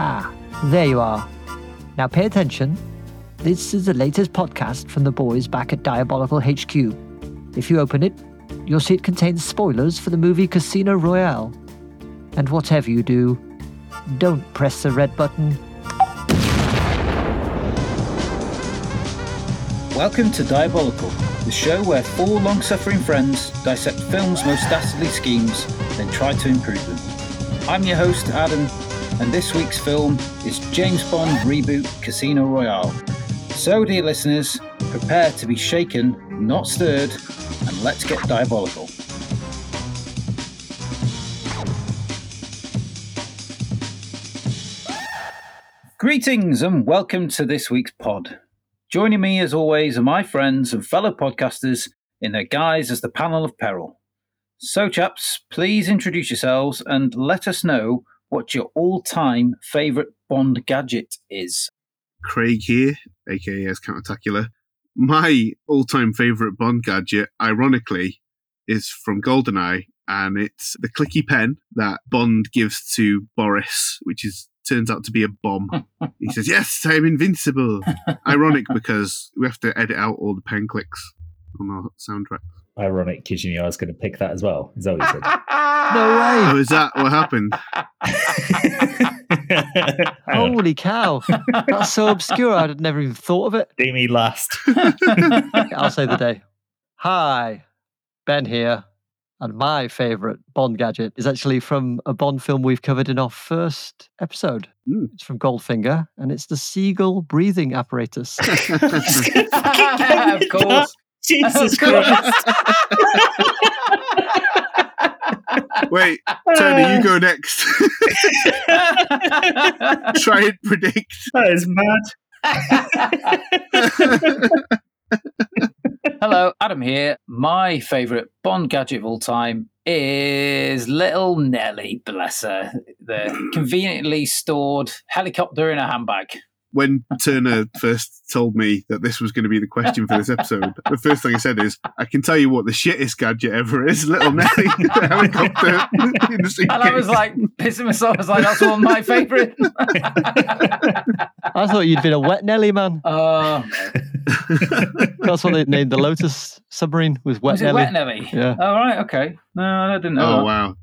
Ah, there you are. Now pay attention. This is the latest podcast from the boys back at Diabolical HQ. If you open it, you'll see it contains spoilers for the movie Casino Royale. And whatever you do, don't press the red button. Welcome to Diabolical, the show where four long suffering friends dissect film's most dastardly schemes, then try to improve them. I'm your host, Adam, and this week's film is James Bond reboot Casino Royale. So, dear listeners, prepare to be shaken, not stirred, and let's get diabolical. Greetings and welcome to this week's pod. Joining me, as always, are my friends and fellow podcasters in their guise as the panel of peril. So, chaps, please introduce yourselves and let us know what your all time favourite Bond gadget is. Craig here, aka as Countertacular. My all time favourite Bond gadget, ironically, is from GoldenEye, and it's the clicky pen that Bond gives to Boris, which is turns out to be a bomb. he says, Yes, I'm invincible. Ironic because we have to edit out all the pen clicks on our soundtrack. Ironic because you knew I was going to pick that as well. Is that what you said? No way! Oh, is that what happened? Holy cow! That's so obscure, I'd never even thought of it. Do me last. I'll say the day. Hi, Ben here. And my favourite Bond gadget is actually from a Bond film we've covered in our first episode. Mm. It's from Goldfinger, and it's the seagull breathing apparatus. of course. Jesus oh, Christ. Wait, Tony, you go next. Try and predict. That is mad. Hello, Adam here. My favourite Bond gadget of all time is little Nelly, bless her. The conveniently stored helicopter in a handbag. When Turner first told me that this was going to be the question for this episode, the first thing I said is, "I can tell you what the shittest gadget ever is: little Nelly the helicopter in the. And I was like, pissing myself. I was like, that's one of my favourite. I thought you'd been a wet Nelly man. Uh, That's what they named the Lotus submarine was Wet was it Nelly. Wet Nelly? Yeah. Oh, right, okay. No, I didn't know. oh that. wow,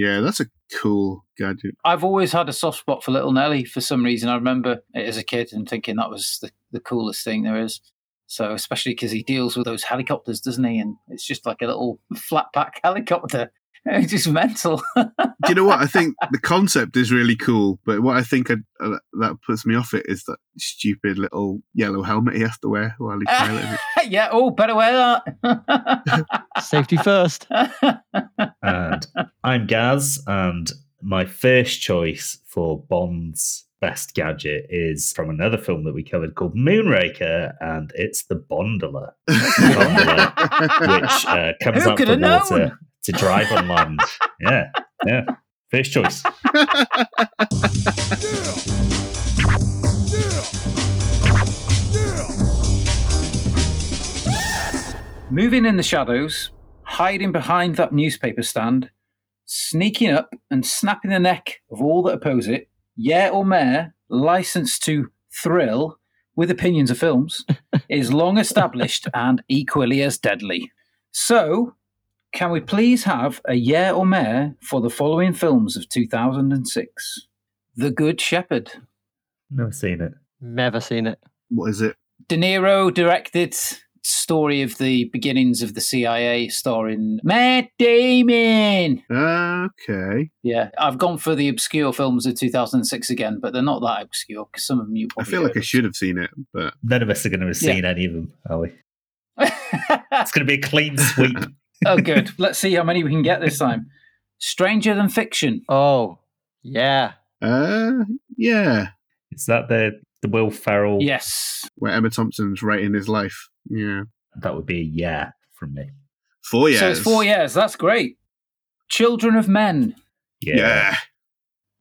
yeah, that's a cool gadget. I've always had a soft spot for Little Nelly for some reason. I remember it as a kid and thinking that was the, the coolest thing there is. So, especially because he deals with those helicopters, doesn't he? And it's just like a little flat pack helicopter. It's just mental. Do you know what? I think the concept is really cool, but what I think I, uh, that puts me off it is that stupid little yellow helmet he has to wear while he's piloting it. yeah, oh, better wear that. Safety first. and I'm Gaz, and my first choice for Bond's best gadget is from another film that we covered called Moonraker, and it's the Bondola, Bondola which uh, comes Who up could the have water known? To drive on land. Yeah, yeah. First choice. Moving in the shadows, hiding behind that newspaper stand, sneaking up and snapping the neck of all that oppose it, yeah or mayor, licensed to thrill with opinions of films, is long established and equally as deadly. So, can we please have a yeah or mayor for the following films of 2006? The Good Shepherd. Never seen it. Never seen it. What is it? De Niro directed story of the beginnings of the CIA starring Matt Damon. Okay. Yeah, I've gone for the obscure films of 2006 again, but they're not that obscure because some of them you I feel like I should have seen it, but None of us are going to have Yeah. seen any of them, are we? It's going to be a clean sweep. oh, good. Let's see how many we can get this time. Stranger Than Fiction. Oh, yeah. uh, yeah, Is that the the Will Ferrell? Yes. where Emma Thompson's writing his life. Yeah, That would be a yeah from me. four years. So it's four years. That's great. Children of Men. Yeah. Yeah,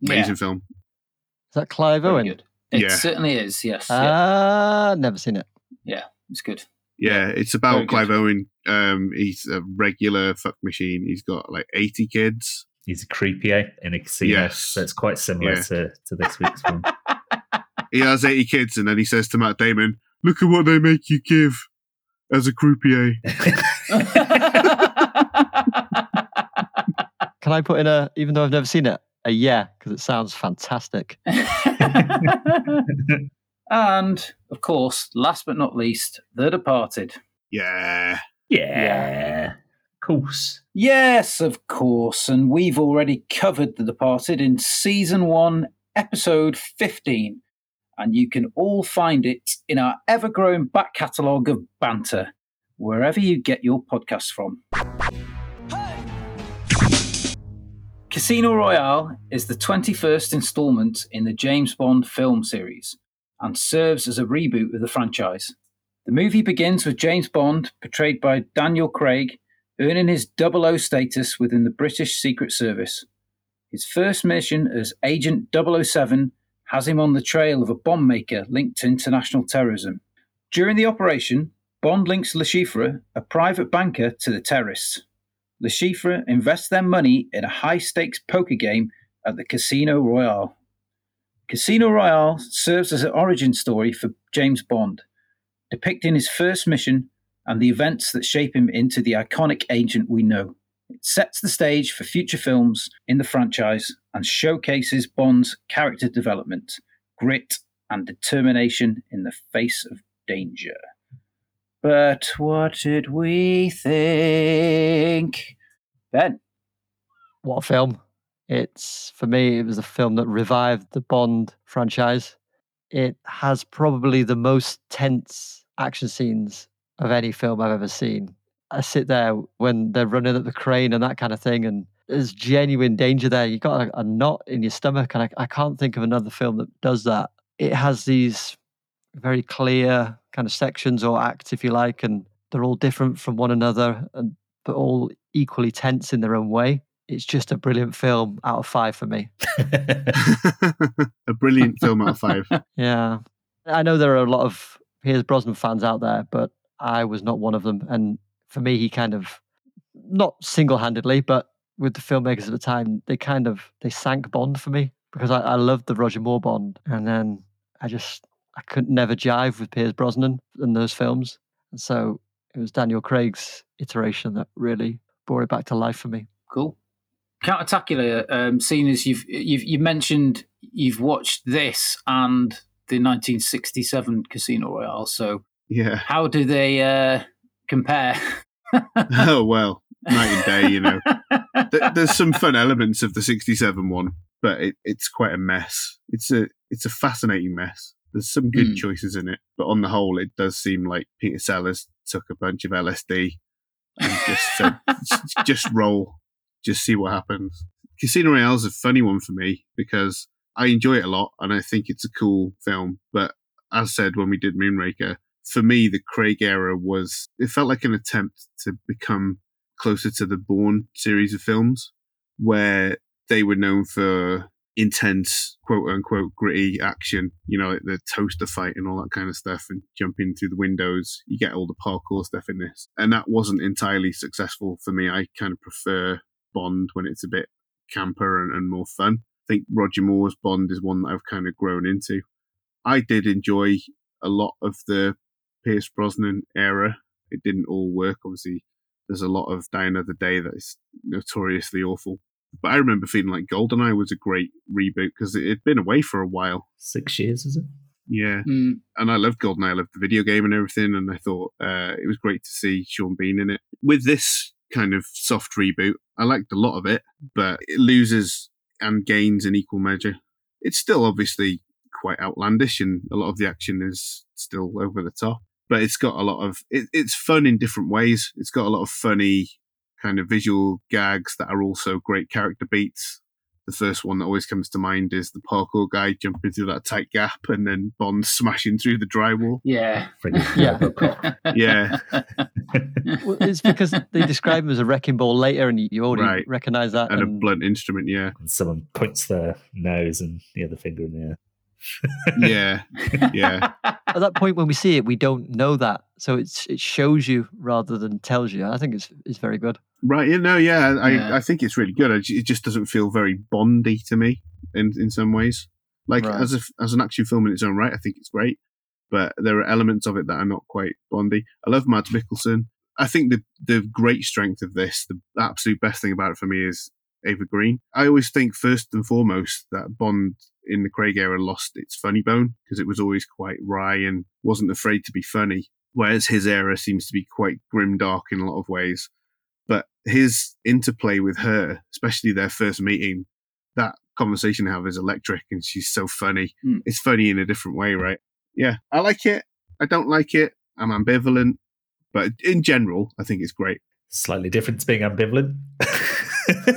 amazing Yeah, film. Is that Clive very Owen? good. It Yeah. certainly is. Yes. yeah, Ah, never seen it. Yeah, it's good. Yeah, it's Very about good. Clive Owen. Um, he's a regular fuck machine. He's got like eighty kids, he's a croupier in a casino. Yes. So it's quite similar Yeah. to, to this week's one. He has 80 kids, and then he says to Matt Damon, Look at what they make you give as a croupier. Can I put in a, even though I've never seen it, a yeah, because it sounds fantastic. and, of course, last but not least, The Departed. Yeah. yeah. Of course. Yes, of course. And we've already covered The Departed in season one, episode 15. And you can all find it in our ever growing back catalogue of banter, wherever you get your podcasts from. Casino Royale is the 21st installment in the James Bond film series and serves as a reboot of the franchise. The movie begins with James Bond, portrayed by Daniel Craig, earning his 00 status within the British Secret Service. His first mission as Agent 007 has him on the trail of a bomb maker linked to international terrorism. During the operation, Bond links Le Chiffre, a private banker, to the terrorists. Le Chiffre invests their money in a high stakes poker game at the Casino Royale. Casino Royale serves as an origin story for James Bond, depicting his first mission and the events that shape him into the iconic agent we know. It sets the stage for future films in the franchise and showcases Bond's character development, grit, and determination in the face of danger. But what did we think? Ben, What film. It's, for me, it was a film that revived the Bond franchise. It has probably the most tense action scenes of any film I've ever seen. I sit there when they're running at the crane and that kind of thing, and there's genuine danger there. You got a, a knot in your stomach, and I, I can't think of another film that does that. It has these very clear kind of sections or acts, if you like, and they're all different from one another, and but all equally tense in their own way. It's just a brilliant film out of five for me. a brilliant film out of five. Yeah. I know there are a lot of Pierce Brosnan fans out there, but I was not one of them. And for me, he kind of, not single handedly, but with the filmmakers at the time, they kind of, they sank Bond for me because I, I loved the Roger Moore Bond. And then I just, I could never jive with Pierce Brosnan in those films. And so it was Daniel Craig's iteration that really brought it back to life for me. cool. Countertacular, um, seeing as you've, you've you've mentioned you've watched this and the 1967 Casino Royale, so Yeah. how do they uh, compare? Oh, well, night and day, you know. There's some fun elements of the 67 one, but it, it's quite a mess. It's a it's a fascinating mess. There's some good Mm. choices in it, but on the whole, it does seem like Peter Sellers took a bunch of LSD and just said, "Just- just roll, just see what happens. Casino Royale is a funny one for me because I enjoy it a lot and I think it's a cool film. But as said when we did Moonraker, for me, the Craig era was it felt like an attempt to become closer to the Bourne series of films, where they were known for intense, quote unquote, gritty action. You know, like the toaster fight and all that kind of stuff, and jumping through the windows. You get all the parkour stuff in this, and that wasn't entirely successful for me. I kind of prefer Bond when it's a bit camper and, and more fun. I think Roger Moore's Bond is one that I've kind of grown into. I did enjoy a lot of the Pierce Brosnan era. It didn't all work. Obviously, there's a lot of Die Another Day that is notoriously awful. But I remember feeling like GoldenEye was a great reboot because it had been away for a while. Six years, is it? Yeah, Mm, and I loved GoldenEye. I loved the video game and everything, and I thought uh, it was great to see Sean Bean in it. With this kind of soft reboot, I liked a lot of it, but it loses and gains in equal measure. It's still obviously quite outlandish, and a lot of the action is still over the top. But it's got a lot of it, it's fun in different ways. It's got a lot of funny kind of visual gags that are also great character beats. The first one that always comes to mind is the parkour guy jumping through that tight gap and then Bond smashing through the drywall. yeah. Yeah. Yeah. Well, it's because they describe him as a wrecking ball later, and you, you already Right. recognize that. And a blunt instrument, yeah. and someone points their nose and the other finger in the air. Yeah. Yeah. at that point when we see it, we don't know that, so it's it shows you rather than tells you. I think it's it's very good. Right. You know, yeah, I, Yeah. I think it's really good. It it just doesn't feel very Bondy to me in, in some ways. Like Right. as a, as an action film in its own right, I think it's great. But there are elements of it that are not quite Bondy. I love Mads Mikkelsen. I think the the great strength of this, the absolute best thing about it for me is Eva Green. I always think first and foremost that Bond in the Craig era lost its funny bone because it was always quite wry and wasn't afraid to be funny. Whereas his era seems to be quite grim dark in a lot of ways. But his interplay with her, especially their first meeting, that conversation they have is electric and she's so funny. Mm. It's funny in a different way, right? Yeah. I like it. I don't like it. I'm ambivalent. But in general, I think it's great. Slightly different to being ambivalent.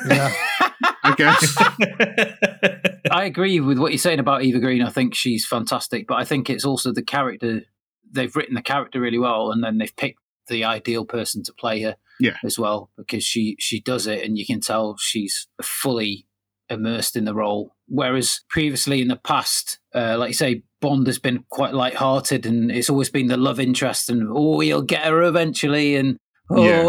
Yeah. I guess. I agree with what you're saying about Eva Green. I think she's fantastic, but I think it's also the character. They've written the character really well, and then they've picked the ideal person to play her Yeah. as well because she she does it, and you can tell she's fully immersed in the role. Whereas previously in the past, uh, like you say, Bond has been quite light-hearted, and it's always been the love interest, and oh, he'll get her eventually, and Yeah.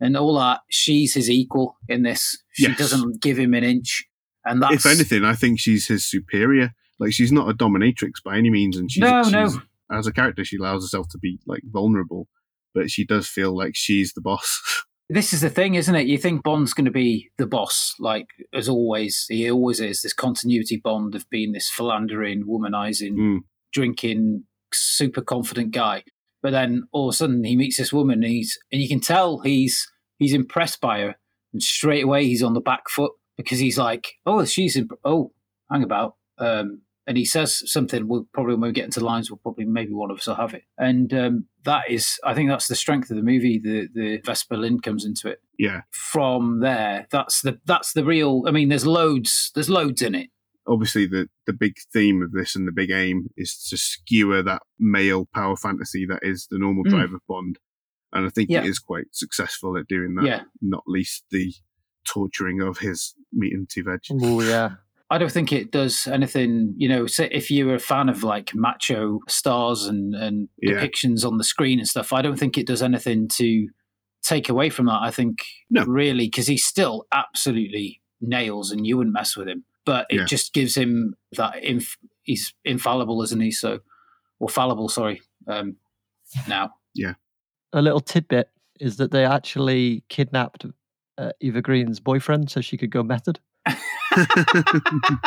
And all that. She's his equal in this. She Yes. doesn't give him an inch, and that's if anything, I think she's his superior. Like she's not a dominatrix by any means, and she's, No, she's no. as a character, she allows herself to be like vulnerable, but she does feel like she's the boss. this is the thing, isn't it? You think Bond's going to be the boss, like as always. He always is. This continuity Bond of being this philandering, womanizing, Mm. drinking, super confident guy. But then all of a sudden he meets this woman, and he's and you can tell he's he's impressed by her, and straight away he's on the back foot because he's like, oh, she's imp- oh, hang about. Um, and he says something. We'll probably when we get into lines, we'll probably maybe one of us will have it. And um, that is, I think that's the strength of the movie. The the Vesper Lynd comes into it. yeah, From there, that's the that's the real. I mean, there's loads. There's loads in it. Obviously the the big theme of this and the big aim is to skewer that male power fantasy that is the normal Mm. drive of Bond, and I think Yeah. it is quite successful at doing that. Yeah. Not least the torturing of his meat and two veg. Oh yeah. I don't think it does anything. You know, if you're a fan of like macho stars and and Yeah. depictions on the screen and stuff, I don't think it does anything to take away from that. I think No. really because he still absolutely nails, and you wouldn't mess with him. But it Yeah. just gives him that inf- he's infallible, isn't he? So or fallible, sorry. Um, now, yeah. A little tidbit is that they actually kidnapped uh, Eva Green's boyfriend so she could go method.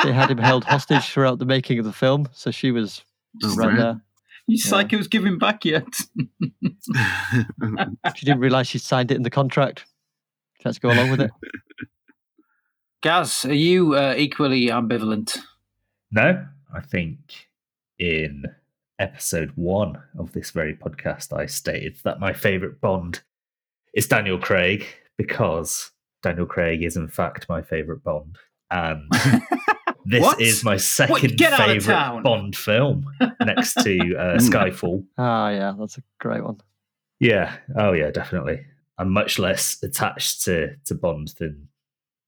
They had him held hostage throughout the making of the film, so she was Oh, right man. there. you Yeah. psychos giving back yet? She didn't realise she'd signed it in the contract. She had to go along with it. Gaz, are you uh, equally ambivalent? No, I think in episode one of this very podcast, I stated that my favourite Bond is Daniel Craig because Daniel Craig is, in fact, my favourite Bond. And this What? is my second get out of town. favourite Bond film next to uh. Skyfall. Ah, yeah, that's a great one. Yeah. Oh, yeah, definitely. I'm much less attached to, to Bond than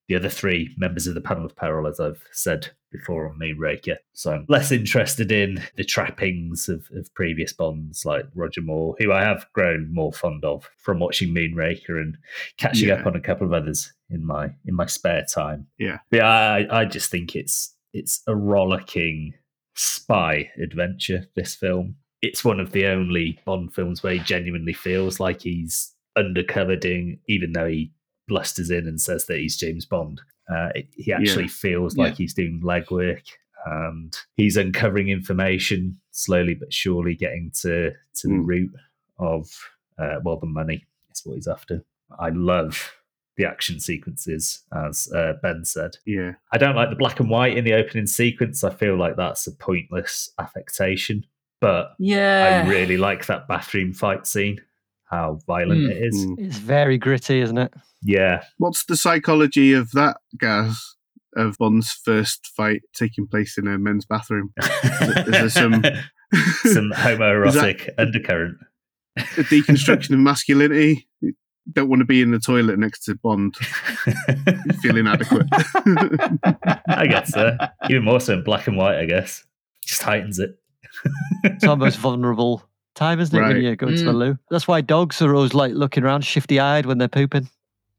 the other three members of the panel of peril, as I've said before on Moonraker. So I'm less interested in the trappings of, of previous Bonds like Roger Moore, who I have grown more fond of from watching Moonraker and catching Yeah. up on a couple of others in my in my spare time. Yeah. But yeah, I, I just think it's it's a rollicking spy adventure, this film. It's one of the only Bond films where he genuinely feels like he's undercover doing, even though he blusters in and says that he's James Bond. Uh, it, he actually feels like Yeah. he's doing legwork and he's uncovering information slowly but surely, getting to to the Mm. root of uh, well, the money is what he's after. I love the action sequences, as uh, Ben said. yeah, I don't like the black and white in the opening sequence. I feel like that's a pointless affectation. But Yeah. I really like that bathroom fight scene, how violent Mm. it is. Mm. It's very gritty, isn't it? Yeah. What's the psychology of that, Gaz? Of Bond's first fight taking place in a men's bathroom? is there some- some homoerotic undercurrent? a deconstruction of masculinity? Don't want to be in the toilet next to Bond. You feel inadequate. I guess so. Even more so in black and white, I guess. Just heightens it. It's our most vulnerable time, isn't it, when you go to the Mm. loo? That's why dogs are always like looking around shifty eyed when they're pooping.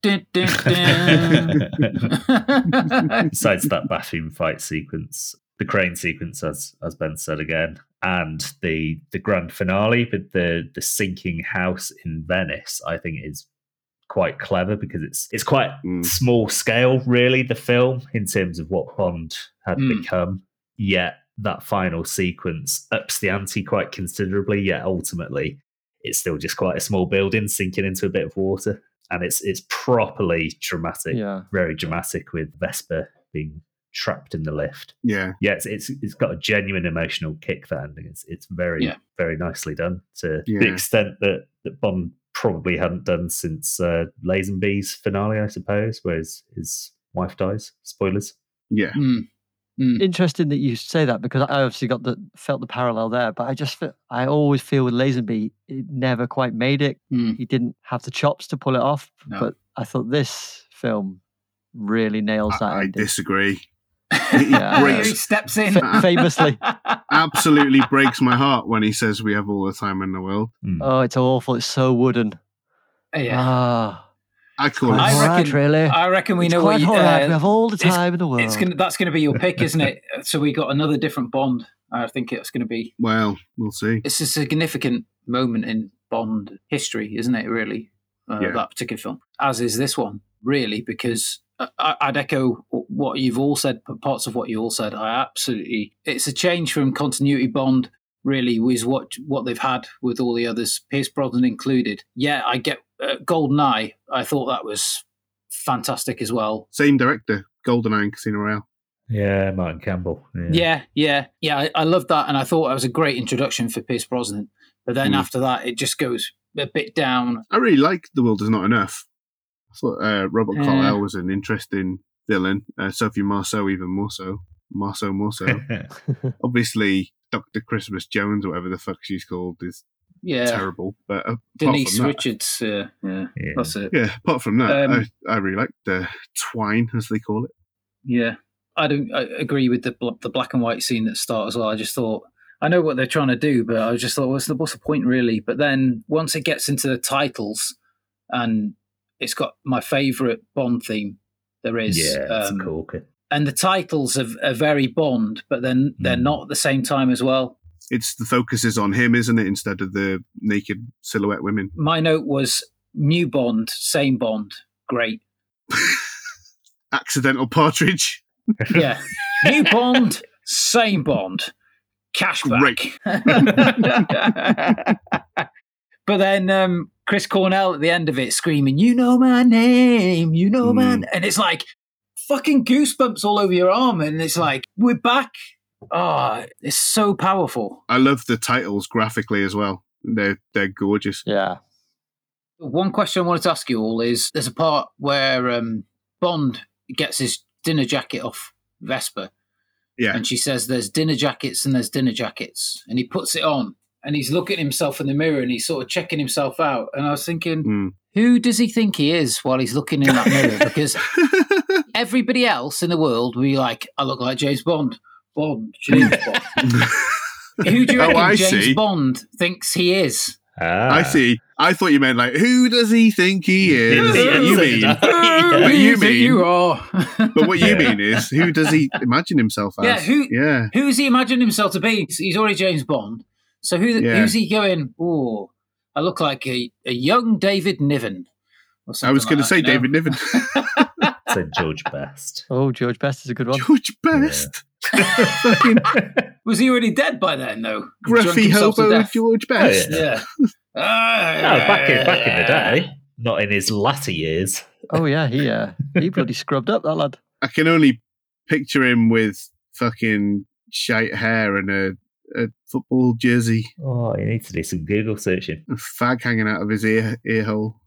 dun, dun, dun. Besides that bathroom fight sequence, the crane sequence, as as Ben said again, and the the grand finale with the the sinking house in Venice, I think is quite clever because it's it's quite Mm. small scale, really, the film in terms of what Bond had Mm. become. Yet that final sequence ups the ante quite considerably. Yet ultimately, it's still just quite a small building sinking into a bit of water, and it's it's properly dramatic Yeah. very dramatic with Vesper being trapped in the lift. Yeah. Yeah, it's it's, it's got a genuine emotional kick. That ending, it's it's very Yeah. very nicely done to the extent that that Bond probably hadn't done since uh, Lazenby's finale, I suppose, where his, his wife dies. Spoilers. Yeah. Mm, mm. Interesting that you say that because I obviously got the felt the parallel there, but I just I always feel with Lazenby, it never quite made it. Mm. He didn't have the chops to pull it off. No. But I thought this film really nails that. I, I ending. disagree. Yeah. breaks- he steps in. Fa- famously. Absolutely breaks my heart when he says we have all the time in the world. Mm. Oh, it's awful. It's so wooden. yeah. Ah, I call quite I it. all right, reckon- really. I reckon we it's know quite what you, all right. uh, we have all the it's- time in the world. it's gonna, that's going to be your pick, isn't it? So we got another different Bond. I think it's going to be. Well, we'll see. It's a significant moment in Bond history, isn't it? Really, uh, Yeah. that particular film, as is this one, really, because I- I, I'd echo what you've all said. Parts of what you all said. I absolutely. It's a change from continuity Bond. Really, was what what they've had with all the others, Pierce Brosnan included. Yeah, I get uh, Golden Eye. I thought that was fantastic as well. Same director, GoldenEye and Casino Royale. Yeah, Martin Campbell. Yeah. Yeah, yeah, yeah. I, I loved that, and I thought it was a great introduction for Pierce Brosnan. But then Mm. after that, it just goes a bit down. I really like The World Is Not Enough. I thought uh, Robert Yeah. Carlyle was an interesting villain. Uh, Sophie Marceau, even more so. Marceau, more so. Obviously, Dr. Christmas Jones, whatever the fuck she's called, is Yeah, terrible. But uh, Denise from that, Richards. Uh, yeah, Yeah. that's it. Yeah, apart from that, Um, I, I really like the twine, as they call it. Yeah, I don't I agree with the bl- the black and white scene at the start as well. I just thought I know what they're trying to do, but I just thought what's the what's the point really? But then once it gets into the titles, and it's got my favourite Bond theme there is. yeah, it's um, a corker. and the titles are, are very Bond, but then they're Mm. not at the same time as well. It's the focus is on him, isn't it, instead of the naked silhouette women. My note was new Bond, same Bond, great. Accidental partridge. Yeah, new Bond, same Bond, cashback. but then um, Chris Cornell at the end of it screaming, "You know my name, you know my," Mm. and it's like fucking goosebumps all over your arm, and it's like we're back. Oh, it's so powerful. I love the titles graphically as well. They're they're gorgeous. yeah. One question I wanted to ask you all is: there's a part where um, Bond gets his dinner jacket off Vesper, Yeah. and she says, "There's dinner jackets and there's dinner jackets," and he puts it on, and he's looking at himself in the mirror, and he's sort of checking himself out. And I was thinking, Mm. who does he think he is while he's looking in that mirror? Because everybody else in the world will be like, "I look like James Bond." Bond, James Bond. Who do you Oh, reckon I James see. Bond thinks he is? Ah. I see. I thought you meant like, who does he think he is? Yeah, you mean? did I. What Who you mean- you are? But what you Yeah. mean is, who does he imagine himself as? Yeah, who- Yeah. Who's he imagined himself to be? He's- He's already James Bond. So who Yeah. who's he going? Oh, I look like a, a young David Niven. I was going to say that, you know? David Niven. Said George Best. Oh, George Best is a good one. George Best. Fucking Was he already dead by then? though? Drunk gruffy himself to hobo death? George Best. yeah. Yeah. Ah, No, back in back in the day, not in his latter years. Oh yeah, he uh, he bloody scrubbed up that lad. I can only picture him with fucking shite hair and a, a football jersey, Oh, you need to do some Google searching. a fag hanging out of his ear ear hole.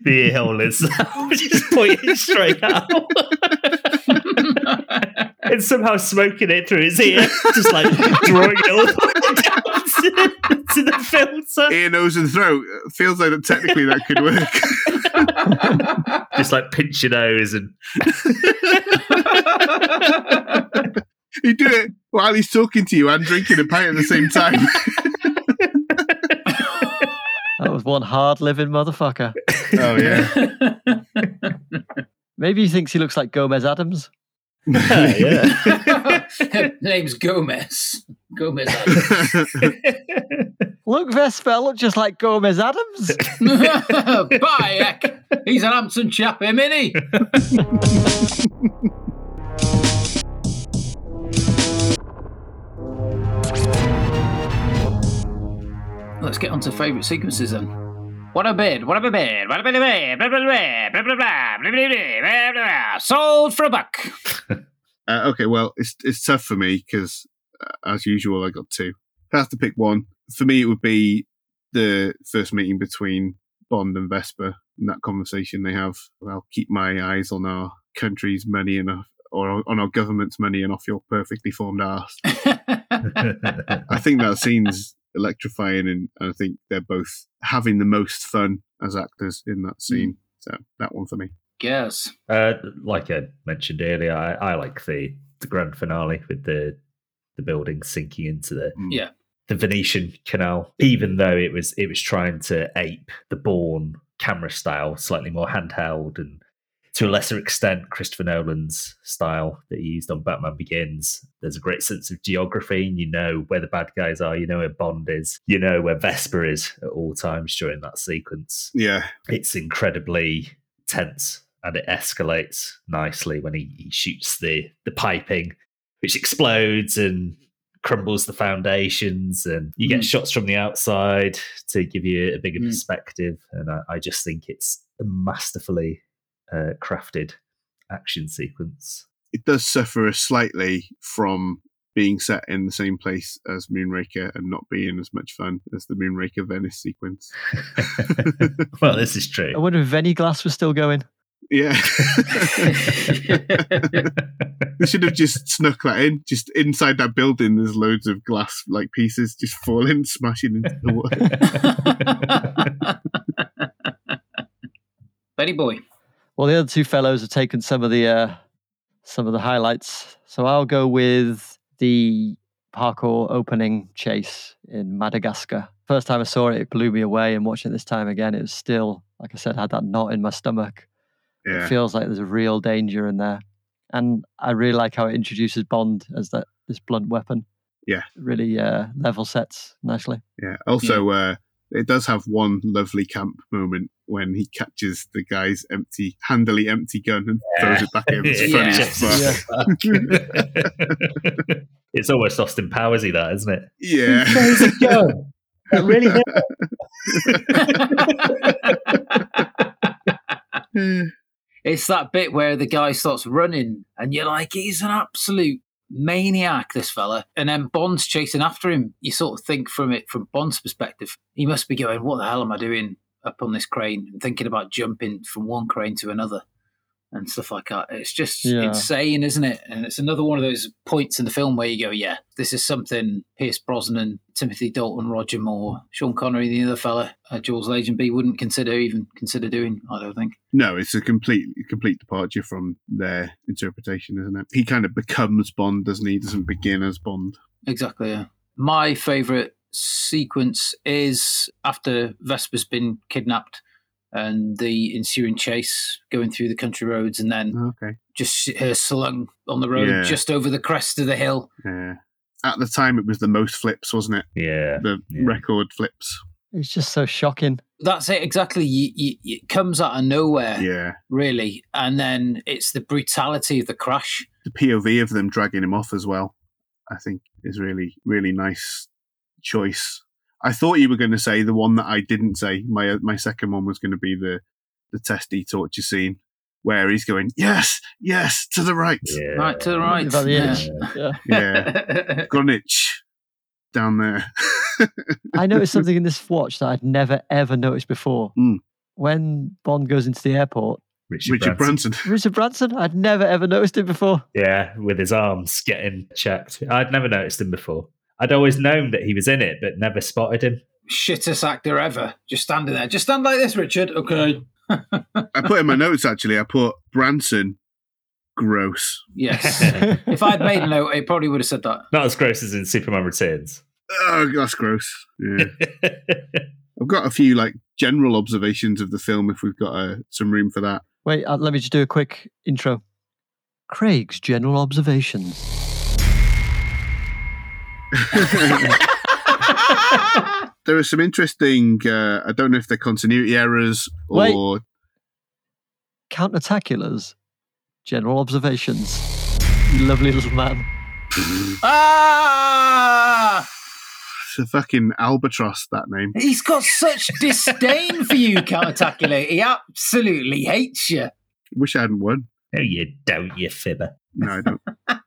The ear hole is just pointing straight out. and somehow smoking it through his ear, just like drawing it all the way down to, to the filter. ear, nose, and throat. Feels like that technically that could work. Just like pinch your nose and you do it while he's talking to you and drinking a pint at the same time. That was one hard living motherfucker. Oh yeah. Maybe he thinks he looks like Gomez Addams. yeah. Name's Gomez. Gomez. Adams. Look, Vesper, I look just like Gomez Addams. By, heck. He's an Hampton chap, him, isn't he? Let's get on to favourite sequences then. What a bid, what a bid, what a bid, blah, blah, blah, blah, blah, blah, blah, blah, blah, sold for a buck. Uh, okay, well, it's it's tough for me because, uh, as usual, I got two. If I have to pick one, for me, it would be the first meeting between Bond and Vesper and that conversation they have. I'll keep my eyes on our country's money and uh, or on our government's money and off your perfectly formed ass. I think that scene's electrifying, and I think they're both having the most fun as actors in that scene. So that one for me. Yes. Uh, like I mentioned earlier, I, I like the, the grand finale with the the building sinking into the Mm. Yeah. the Venetian Canal, even though it was it was trying to ape the Bourne camera style, slightly more handheld, and to a lesser extent Christopher Nolan's style that he used on Batman Begins. There's a great sense of geography, and you know where the bad guys are, you know where Bond is, you know where Vesper is at all times during that sequence. Yeah, It's incredibly tense and it escalates nicely when he, he shoots the the piping, which explodes and crumbles the foundations, and you get Mm. shots from the outside to give you a bigger Mm. perspective. And I, I just think it's masterfully uh, crafted action sequence. it does suffer slightly from being set in the same place as Moonraker and not being as much fun as the Moonraker Venice sequence. well, this is true. I wonder if Venny Glass was still going. Yeah. they should have just snuck that in. Just inside that building, there's loads of glass like pieces just falling, smashing into the water. Benny boy. Well, the other two fellows have taken some of the uh, some of the highlights. So I'll go with the parkour opening chase in Madagascar. First time I saw it, it blew me away. And watching it this time again, it was still, like I said, had that knot in my stomach. It feels like there's a real danger in there. And I really like how it introduces Bond as that this blunt weapon. Yeah. It really uh, level sets nicely. Yeah. Also, uh, it does have one lovely camp moment when he catches the guy's empty, handily empty gun and throws it back at him. It's funny Yeah. as fuck. Yeah. it's almost Austin Powersy, that isn't it? Yeah. That really it's that bit where the guy starts running and you're like, he's an absolute maniac, this fella. And then Bond's chasing after him. You sort of think from it from Bond's perspective, he must be going, What the hell am I doing up on this crane? And thinking about jumping from one crane to another and stuff like that. It's just Yeah. insane, isn't it? And it's another one of those points in the film where you go, Yeah, this is something Pierce Brosnan, Timothy Dalton, Roger Moore, Sean Connery, the other fella, uh, Jules Lazenby wouldn't consider even consider doing, I don't think. No, it's a complete complete departure from their interpretation, isn't it? He kind of becomes Bond, doesn't he? He doesn't begin as Bond. Exactly. Yeah. My favourite sequence is after Vesper's been kidnapped and the ensuing chase going through the country roads, and then oh, Okay. just her uh, slung on the road Yeah. just over the crest of the hill. Yeah. At the time, it was the most flips, wasn't it? Yeah. The Yeah. record flips. It's just so shocking. That's it exactly. You, you, it comes out of nowhere, Yeah. really, and then it's the brutality of the crash. The POV of them dragging him off as well, I think, is really, really nice choice. I thought you were going to say the one that I didn't say. My my second one was going to be the the testy torture scene where he's going, yes, yes, to the right. Yeah. Right to the right. About the yeah. Yeah. Yeah. Greenwich down there. I noticed something in this watch that I'd never ever noticed before. Mm. When Bond goes into the airport, Richard, Richard Branson. Branson. Richard Branson, I'd never ever noticed him before. Yeah, with his arms getting checked. I'd never noticed him before. I'd always known that he was in it, but never spotted him. Shittest actor ever. Just standing there. Just stand like this, Richard. Okay. I put in my notes actually. I put Branson, gross. Yes. if I'd made a note, it probably would have said that. Not as gross as in Superman Returns. Oh, that's gross. Yeah. I've got a few like general observations of the film if we've got uh, some room for that. Wait, uh, let me just do a quick intro. Craig's general observations. there are some interesting. Uh, I don't know if they're continuity errors or Wait. Countertaculars. General observations. You lovely little man. ah! it's a fucking albatross. That name. He's got such disdain for you, Countertacular. He absolutely hates you. Wish I hadn't won. No, you don't, you fibber. No, I don't.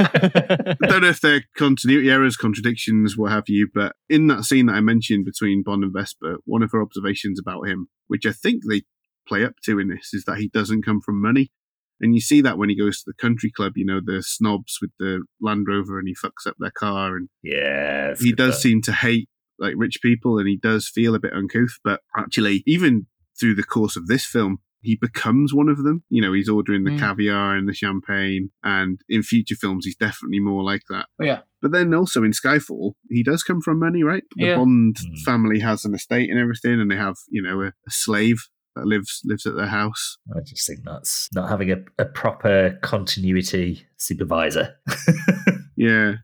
I don't know if they're continuity errors, contradictions, what have you, but in that scene that I mentioned between Bond and Vesper, one of her observations about him, which I think they play up to in this, is that he doesn't come from money. And you see that when he goes to the country club, you know, the snobs with the Land Rover and he fucks up their car. And Yeah. he does fun. seem to hate like rich people and he does feel a bit uncouth. But actually, even through the course of this film, he becomes one of them. You know, he's ordering the Mm. caviar and the champagne. And in future films, he's definitely more like that. Oh, yeah. But then also in Skyfall, he does come from money, right? The Yeah. Bond Mm. family has an estate and everything, and they have, you know, a, a slave that lives lives at their house. I just think that's not having a, a proper continuity supervisor. Yeah.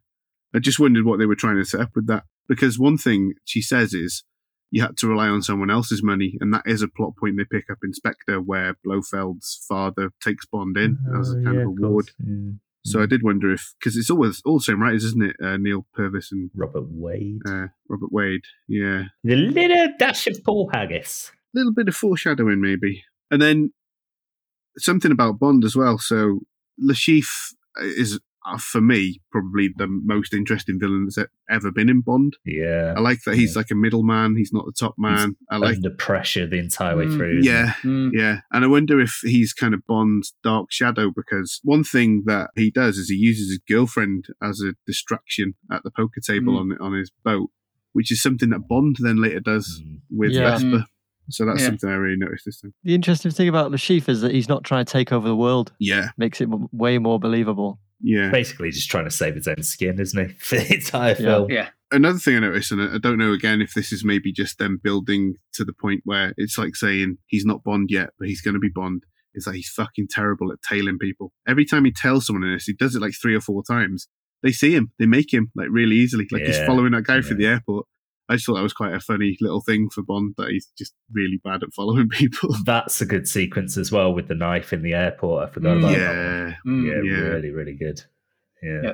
I just wondered what they were trying to set up with that. Because one thing she says is you had to rely on someone else's money, and that is a plot point they pick up in Spectre where Blofeld's father takes Bond in as a Oh, kind yeah, of of award. course. Mm. So I did wonder if because it's always all the same writers, isn't it? Uh, Neal Purvis and Robert Wade. uh, Robert Wade. Yeah, The little dash of Paul Haggis. A little bit of foreshadowing maybe and then something about bond as well so Le Chiffre is for me probably the most interesting villain that's e- ever been in bond Yeah. i like that he's Yeah. like a middleman he's not the top man i like Under pressure the entire way Mm, through. isn't yeah Mm. yeah and i wonder if he's kind of bond's dark shadow because one thing that he does is he uses his girlfriend as a distraction at the poker table Mm. on on his boat which is something that bond then later does Mm. with Yeah. vesper so that's Yeah. something i really noticed this time The interesting thing about Le Chiffre is that he's not trying to take over the world. yeah Makes it m- way more believable. Yeah Basically, just trying to save his own skin, isn't he? For the entire Yeah. film. Yeah. another thing I noticed, and I I don't know again if this is maybe just them building to the point where it's like saying he's not Bond yet, but he's going to be Bond. Is that he's fucking terrible at tailing people. Every time he tells someone in this, he does it like three or four times. They see him, they make him like really easily. Like he's following that guy yeah. through the airport. I just thought that was quite a funny little thing for Bond that he's just really bad at following people. That's a good sequence as well with the knife in the airport. I forgot about that. one. yeah, Mm. Yeah, Yeah. really, really good. Yeah. Yeah.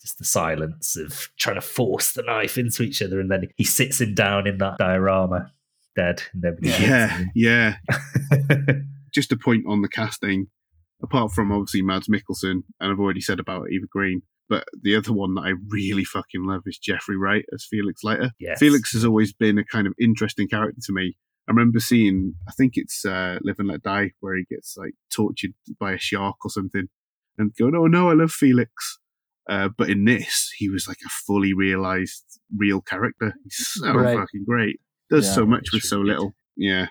Just the silence of trying to force the knife into each other, and then he sits him down in that diorama, dead. Nobody yeah, yeah. just a point on the casting, apart from obviously Mads Mikkelsen, and I've already said about Eva Green, but the other one that I really fucking love is Jeffrey Wright as Felix Leiter. Yes. Felix has always been a kind of interesting character to me. I remember seeing, I think it's uh, Live and Let Die, where he gets like tortured by a shark or something, and going, "Oh no, I love Felix." Uh, but in this, he was like a fully realized, real character. He's so Right. fucking great. Does Yeah, so much with so little. Yeah,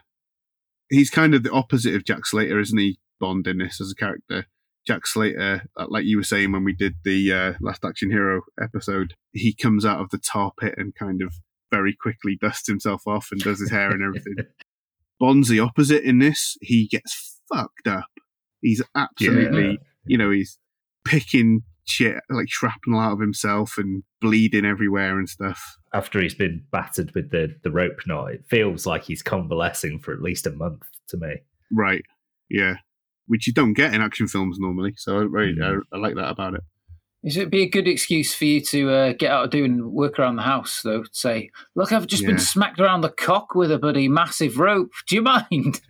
he's kind of the opposite of Jack Slater, isn't he? Bond in this as a character. Jack Slater, like you were saying when we did the uh, Last Action Hero episode, he comes out of the tar pit and kind of very quickly dusts himself off and does his hair and everything. Bond's the opposite in this. He gets fucked up. He's absolutely, you know, he's picking shit like shrapnel out of himself and bleeding everywhere and stuff. After he's been battered with the, the rope knot, it feels like he's convalescing for at least a month to me. Right. Yeah. Which you don't get in action films normally. So I, really, Mm. I, I like that about it. Is it be a good excuse for you to uh, get out of doing work around the house, though? To say, look, I've just Yeah. been smacked around the cock with a bloody massive rope. Do you mind?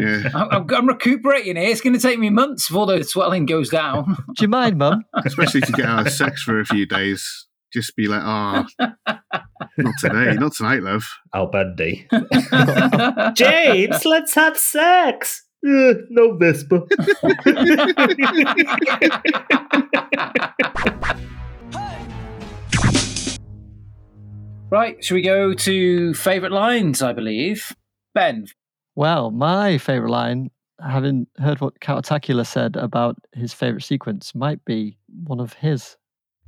Yeah. I'm, I'm- I'm recuperating here. It's going to take me months before the swelling goes down. Do you mind, Mum? Especially to get out of sex for a few days. Just be like, oh, not today, not tonight, love. Al Bundy. James, let's have sex. Uh, no Vesper. right, shall we go to favourite lines, I believe? Ben. Well, my favourite line, having heard what Countertacular said about his favourite sequence, might be one of his.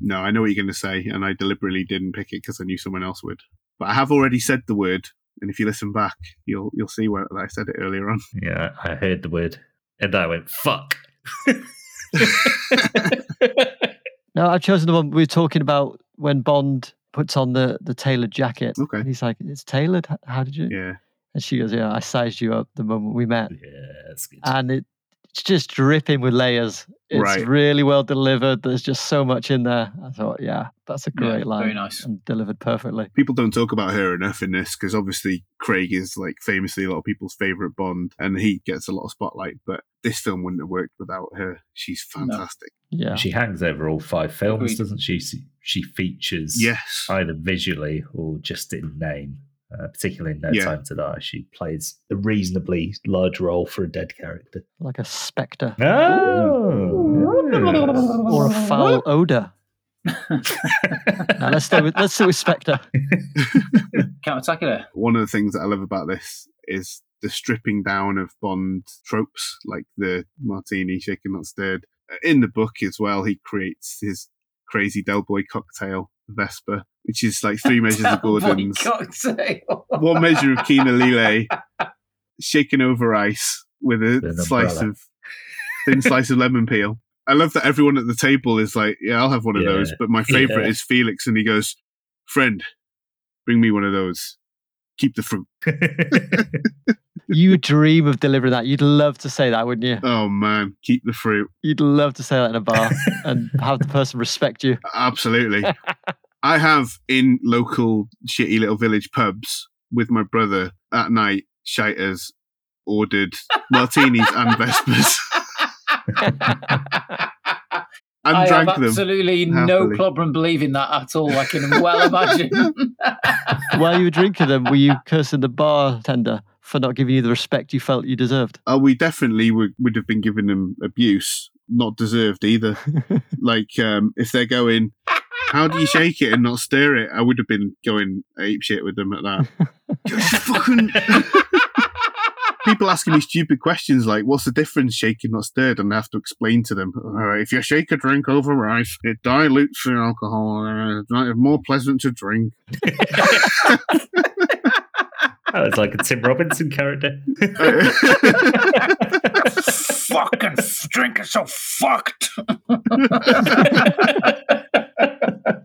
No, I know what you're going to say, and I deliberately didn't pick it because I knew someone else would. But I have already said the word And if you listen back, you'll you'll see where I said it earlier on. Yeah, I heard the word, and I went fuck. No, I've chosen the one we were talking about when Bond puts on the, the tailored jacket. Okay. And he's like, It's tailored? How did you? Yeah. And she goes, Yeah, I sized you up the moment we met. yeah, that's good. And it, it's just dripping with layers. It's Right. really well delivered. There's just so much in there. I thought, Yeah, that's a Yeah, great line. very nice. And delivered perfectly. People don't talk about her enough in this because obviously Craig is like famously a lot of people's favorite Bond, and he gets a lot of spotlight. But this film wouldn't have worked without her. She's fantastic. Yeah. She hangs over all five films, Agreed. doesn't she? She- She features Yes. either visually or just in name. Uh, particularly in No Yeah. Time to Die, she plays a reasonably large role for a dead character. Like a spectre Oh, or a foul odor. now let's stay with let's stay with Spectre. Countertacular. One of the things that I love about this is the stripping down of Bond tropes, like the martini shaken not stirred. In the book as well, he creates his crazy Del Boy cocktail, Vesper, which is like three measures of Boy Gordon's, cocktail. one measure of Kina Lillet, shaken over ice with a With an slice umbrella. of thin slice of lemon peel. I love that everyone at the table is like, "Yeah, I'll have one of Yeah. those." But my favorite Yeah. is Felix, and he goes, "Friend, bring me one of those. Keep the fruit." You dream of delivering that. You'd love to say that, wouldn't you? Oh man, keep the fruit. You'd love to say that in a bar and have the person respect you. Absolutely. I have in local shitty little village pubs with my brother at night. Shiters ordered martinis and vespers and I drank have them. absolutely no happily. problem believing that at all. I can well imagine. While you were drinking them, were you cursing the bartender for not giving you the respect you felt you deserved? Oh, we definitely would, would have been giving them abuse, not deserved either. like um, if they're going, how do you shake it and not stir it? I would have been going ape shit with them at that. Just fucking people asking me stupid questions like, "What's the difference, shaken not stirred?" And I have to explain to them. All right, if you shake a drink over rice, it dilutes the alcohol. and it's more pleasant to drink. Oh, that was like a Tim Robinson character. Fucking drink is so fucked.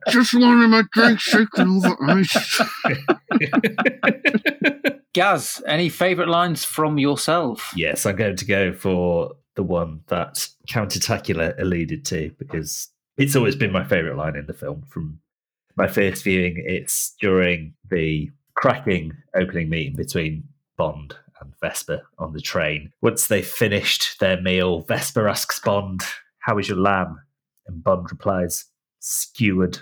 Just wanted my drink shaken over ice. Gaz, any favourite lines from yourself? yes, I'm going to go for the one that Countertacular alluded to because it's always been my favourite line in the film from my first viewing. It's during the cracking opening meeting between Bond and Vesper on the train. Once they've finished their meal, Vesper asks Bond, How is your lamb? And Bond replies, Skewered.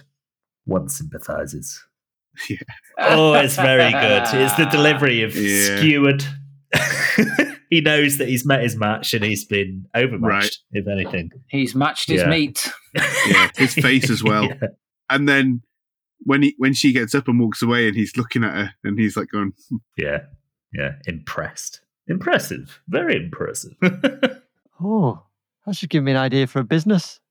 One sympathizes. Oh, it's very good. It's the delivery of Yeah. skewered. he knows that he's met his match and he's been overmatched, Right. if anything. He's matched his Yeah. meat. Yeah, his face as well. Yeah. And then when he when she gets up and walks away, and he's looking at her, and he's like going, Yeah. Yeah. Impressed. Impressive. Very impressive. Oh, that should give me an idea for a business.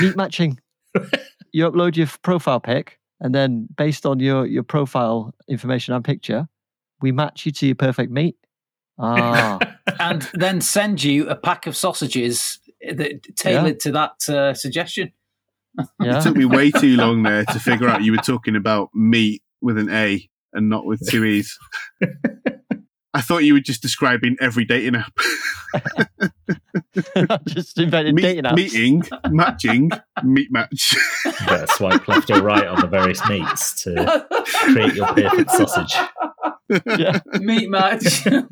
Meat matching. you upload your profile pic, and then based on your, your profile information and picture, we match you to your perfect meat. Ah, and then send you a pack of sausages that tailored to that uh, suggestion. yeah. It took me way too long there to figure out you were talking about meat with an A and not with two E's. I thought you were just describing every dating app. Just invented Meet- dating apps. meeting, matching, meat match. You better swipe left or right on the various meats to create your perfect sausage. Yeah. meat match. and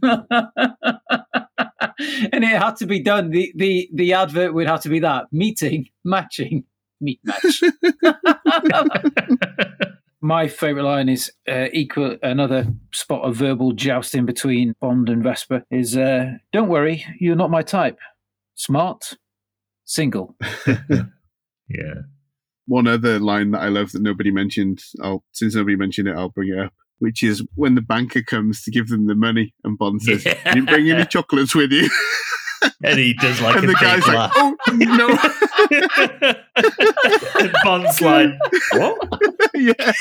it had to be done. The, the the advert would have to be that meeting, matching, meat match. My favourite line is uh, equal. Another spot of verbal jousting between Bond and Vesper is, uh, "Don't worry, you're not my type. Smart, single." Yeah. One other line that I love that nobody mentioned, I'll since nobody mentioned it, I'll bring it up. Which is when the banker comes to give them the money, and Bond says, Yeah. "You didn't bring any chocolates with you." And he does like and the guy's like, "Oh no!" and Bond's like, what? yeah.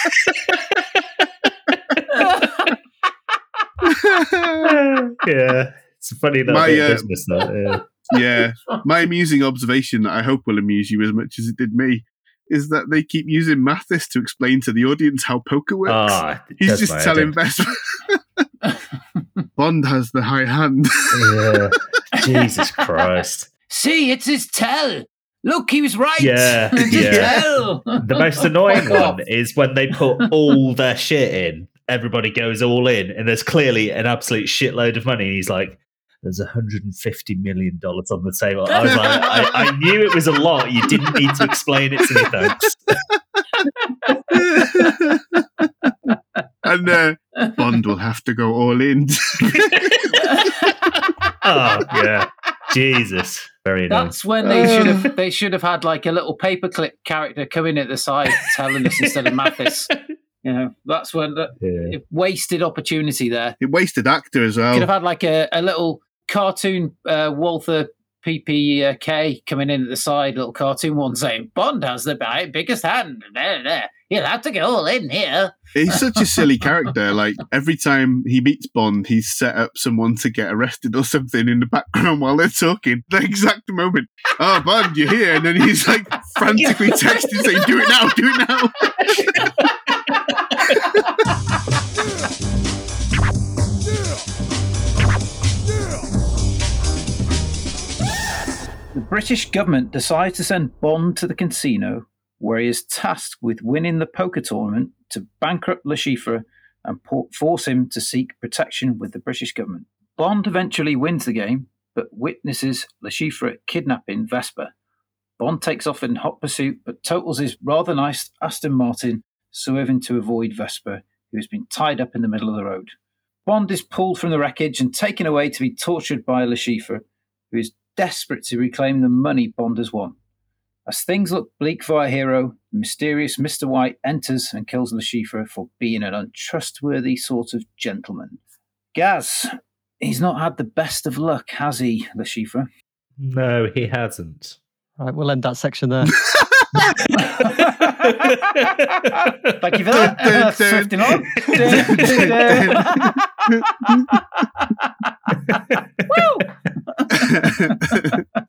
yeah, it's funny that My, uh, business. That, yeah. My amusing observation that I hope will amuse you as much as it did me is that they keep using Mathis to explain to the audience how poker works. It He's just telling in. Vesper. Bond has the high hand. Yeah. Jesus Christ. See, it's his tell. Look, he was right. Yeah, yeah. tell. The most annoying one is when they put all their shit in, everybody goes all in, and there's clearly an absolute shitload of money. And he's like, there's $150 million on the table. I was like, I, I knew it was a lot. You didn't need to explain it to me, thanks. and uh, Bond will have to go all in. Oh, yeah. Jesus. Very annoying. That's when they should have they should have had like a little paperclip character coming at the side telling us instead of Mathis. You know, that's when the Yeah. wasted opportunity there. it wasted actor as well. Could have had like a, a little cartoon uh, Walther PPK coming in at the side, little cartoon one saying Bond has the biggest hand. There, there. He'll have to go all in here. He's such a silly character. Like every time he meets Bond, he's set up someone to get arrested or something in the background while they're talking. The exact moment, oh Bond, you're here, and then he's like frantically texting saying, "Do it now, do it now." British government decides to send Bond to the casino, where he is tasked with winning the poker tournament to bankrupt Le Chiffre and force him to seek protection with the British government. Bond eventually wins the game, but witnesses Le Chiffre kidnapping Vesper. Bond takes off in hot pursuit, but totals his rather nice Aston Martin, swerving to avoid Vesper, who has been tied up in the middle of the road. Bond is pulled from the wreckage and taken away to be tortured by Le Chiffre, who is desperate to reclaim the money Bond has won. As things look bleak for our hero, the mysterious Mr. White enters and kills Le Chiffre for being an untrustworthy sort of gentleman. Gaz, he's not had the best of luck, has he, Le Chiffre? No, he hasn't. Right, we'll end that section there. Thank you for that. Dun, dun, Uh, dun. swifting on.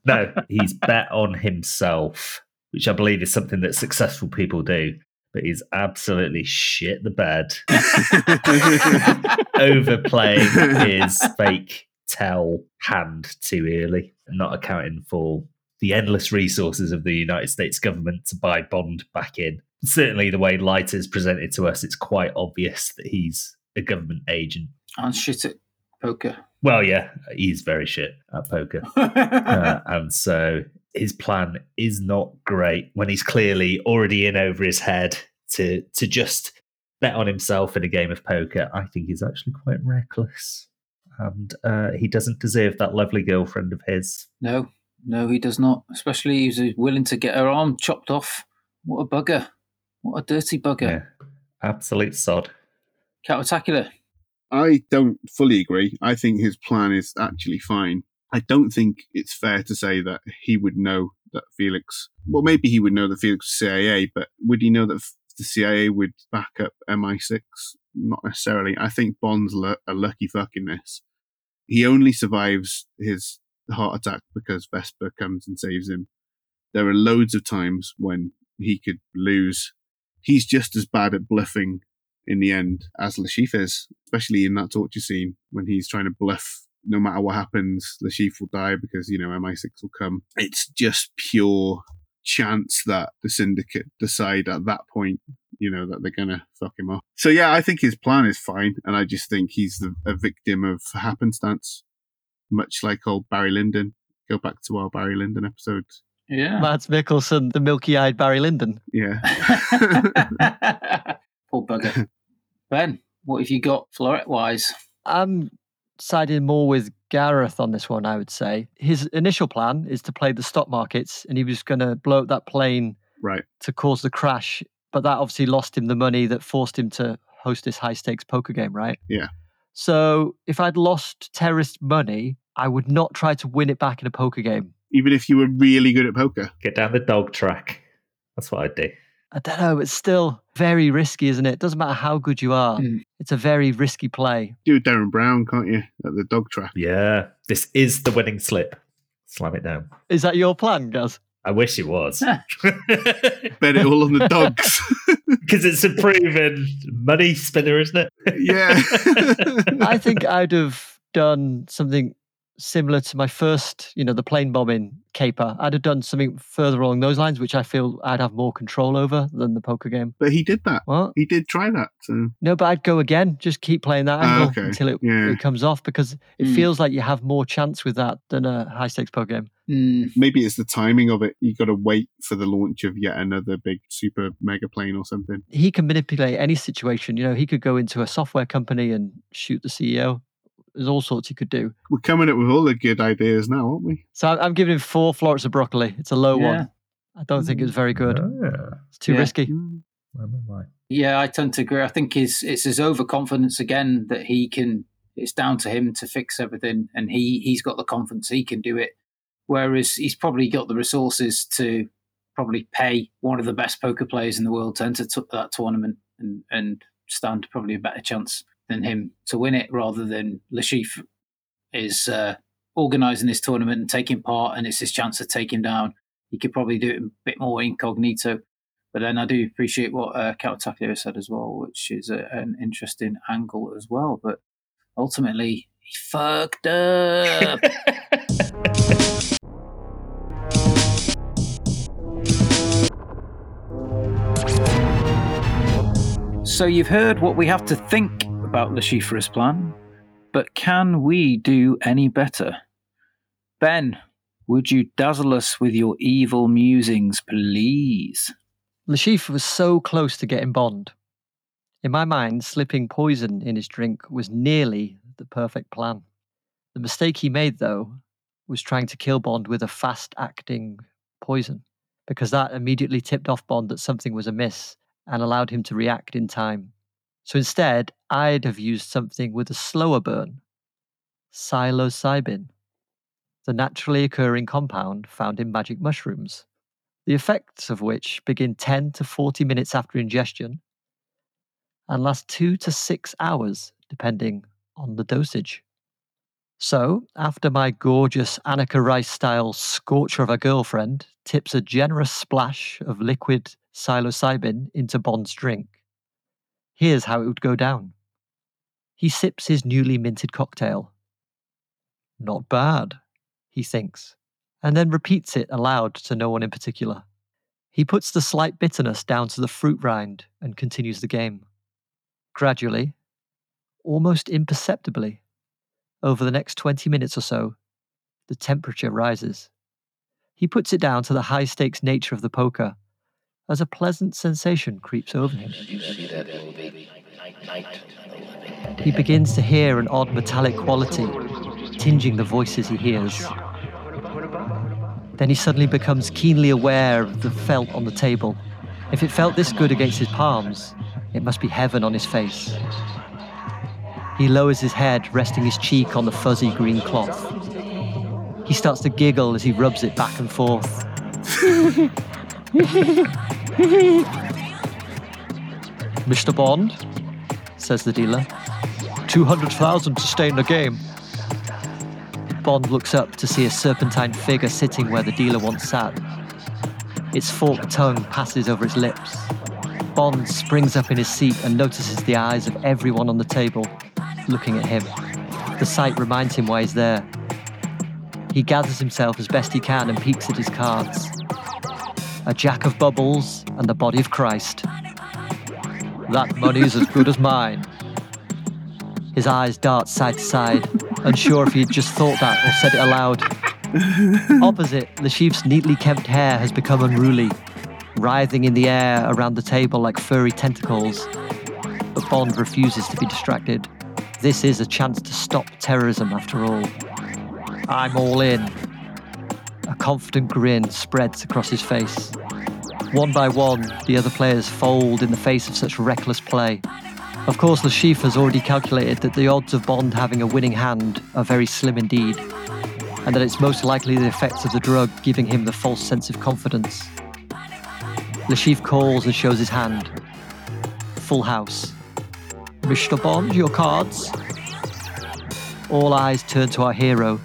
no, he's bet on himself, which I believe is something that successful people do. But he's absolutely shit the bed, overplaying his fake tell hand too early, not accounting for the endless resources of the United States government to buy Bond back in. Certainly, the way Leiter is presented to us, it's quite obvious that he's a government agent. and shit at poker. Well, yeah, he's very shit at poker. Uh, and so his plan is not great when he's clearly already in over his head to to just bet on himself in a game of poker. I think he's actually quite reckless. And uh, he doesn't deserve that lovely girlfriend of his. No, no, he does not. Especially he's willing to get her arm chopped off. What a bugger. What a dirty bugger. Yeah. Absolute sod. Catacular. I don't fully agree. I think his plan is actually fine. I don't think it's fair to say that he would know that Felix. Well, maybe he would know that Felix was CIA, but would he know that the CIA would back up MI6? Not necessarily. I think Bond's lu- a lucky fuck in this. He only survives his heart attack because Vesper comes and saves him. There are loads of times when he could lose. He's just as bad at bluffing in the end as Le Chiffre is, especially in that torture scene when he's trying to bluff. No matter what happens, Le Chiffre will die because you know MI6 will come. It's just pure chance that the syndicate decide at that point, you know, that they're gonna fuck him off. So yeah, I think his plan is fine, and I just think he's the, a victim of happenstance, much like old Barry Lyndon. Go back to our Barry Lyndon episode. Yeah. Mads Mikkelsen, the milky-eyed Barry Lyndon. Yeah. Poor bugger. Ben, what have you got floret wise? I'm siding more with Gareth on this one, I would say. His initial plan is to play the stock markets and he was going to blow up that plane right. to cause the crash. But that obviously lost him the money that forced him to host this high stakes poker game, right? Yeah. So if I'd lost terrorist money, I would not try to win it back in a poker game. Even if you were really good at poker. Get down the dog track. That's what I'd do. I don't know. It's still very risky, isn't it? Doesn't matter how good you are. Mm. It's a very risky play. Do Derren Brown, can't you? At the dog track. Yeah, this is the winning slip. Slam it down. Is that your plan, Gaz? I wish it was. Bet it all on the dogs. Because it's a proven money spinner, isn't it? yeah. I think I'd have done something similar to my first, you know, the plane bombing caper. I'd have done something further along those lines, which I feel I'd have more control over than the poker game. but he did that. What? He did try that. So No, but I'd go again. Just keep playing that angle okay. until it, Yeah. it comes off because it Mm. feels like you have more chance with that than a high stakes poker game. Mm, maybe it's the timing of it. You got to wait for the launch of yet another big super mega plane or something. He can manipulate any situation. You know, he could go into a software company and shoot the CEO. There's all sorts he could do. We're coming up with all the good ideas now, aren't we? So I'm, I'm giving him four florets of broccoli. It's a low Yeah. one. I don't think it's very good. Ah, It's too Yeah. risky. Mm. where am I? yeah, I tend to agree. I think his it's his overconfidence again that he can. It's down to him to fix everything, and he he's got the confidence he can do it. Whereas he's probably got the resources to probably pay one of the best poker players in the world to enter to that tournament and and stand probably a better chance than him to win it, rather than Le Chiffre is uh, organising this tournament and taking part, and it's his chance to take him down. He could probably do it a bit more incognito. But then I do appreciate what uh, Kawataka said as well, which is a, an interesting angle as well. But ultimately, he fucked up. so you've heard what we have to think about Le Chiffre's plan, but can we do any better? Ben, would you dazzle us with your evil musings, please? Le Chiffre was so close to getting Bond. In my mind, slipping poison in his drink was nearly the perfect plan. The mistake he made, though, was trying to kill Bond with a fast acting poison, because that immediately tipped off Bond that something was amiss and allowed him to react in time. So instead, I'd have used something with a slower burn psilocybin, the naturally occurring compound found in magic mushrooms the effects of which begin 10 to 40 minutes after ingestion and last two to six hours, depending on the dosage. So, after my gorgeous Anneka Rice style scorcher of a girlfriend tips a generous splash of liquid psilocybin into Bond's drink, here's how it would go down. He sips his newly minted cocktail. Not bad, he thinks and then repeats it aloud to no one in particular. He puts the slight bitterness down to the fruit rind and continues the game. Gradually, almost imperceptibly, over the next 20 minutes or so, the temperature rises. He puts it down to the high stakes nature of the poker as a pleasant sensation creeps over him. He begins to hear an odd metallic quality tinging the voices he hears. Then he suddenly becomes keenly aware of the felt on the table. If it felt this good against his palms, it must be heaven on his face. He lowers his head, resting his cheek on the fuzzy green cloth. He starts to giggle as he rubs it back and forth. Mr. Bond, says the dealer. 200,000 to stay in the game. Bond looks up to see a serpentine figure sitting where the dealer once sat. Its forked tongue passes over its lips. Bond springs up in his seat and notices the eyes of everyone on the table looking at him. The sight reminds him why he's there. He gathers himself as best he can and peeks at his cards. A jack of bubbles and the body of Christ. That money is as good as mine. His eyes dart side to side, unsure if he had just thought that or said it aloud. Opposite, Le Chiffre's neatly kempt hair has become unruly, writhing in the air around the table like furry tentacles. But Bond refuses to be distracted. This is a chance to stop terrorism after all. I'm all in. A confident grin spreads across his face. One by one, the other players fold in the face of such reckless play. Of course, Le Chiffre has already calculated that the odds of Bond having a winning hand are very slim indeed, and that it's most likely the effects of the drug giving him the false sense of confidence. Le Chiffre calls and shows his hand. Full house. Mr. Bond, your cards. All eyes turn to our hero,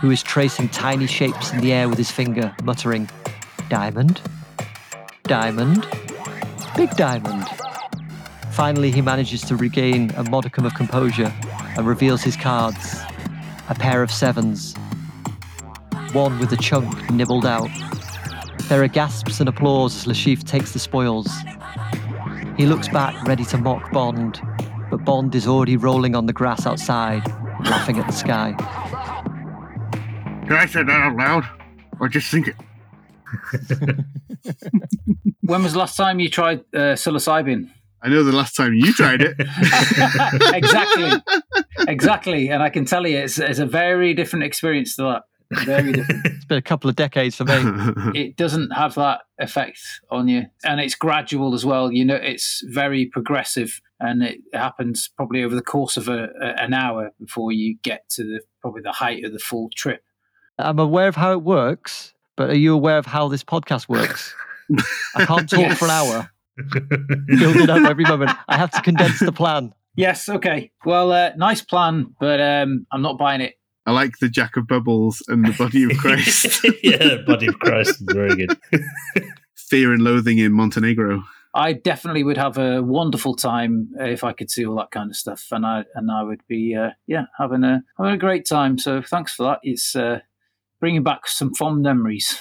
who is tracing tiny shapes in the air with his finger, muttering, Diamond? Diamond? Big diamond. Finally, he manages to regain a modicum of composure and reveals his cards a pair of sevens, one with a chunk nibbled out. There are gasps and applause as Le Chiffre takes the spoils. He looks back, ready to mock Bond, but Bond is already rolling on the grass outside, laughing at the sky. Did I say that out loud? Or just think it? When was the last time you tried uh, psilocybin? I know the last time you tried it. exactly, exactly. And I can tell you, it's, it's a very different experience to that. Very different. It's been a couple of decades for me. it doesn't have that effect on you, and it's gradual as well. You know, it's very progressive, and it happens probably over the course of a, a, an hour before you get to the probably the height of the full trip. I'm aware of how it works, but are you aware of how this podcast works? I can't talk for an hour, build it up every moment. I have to condense the plan. Yes. Okay. Well, uh, nice plan, but um, I'm not buying it. I like the Jack of Bubbles and the Body of Christ. yeah, Body of Christ is very good. Fear and Loathing in Montenegro. I definitely would have a wonderful time uh, if I could see all that kind of stuff, and I and I would be uh, yeah having a having a great time. So thanks for that. It's uh, bringing back some fond memories.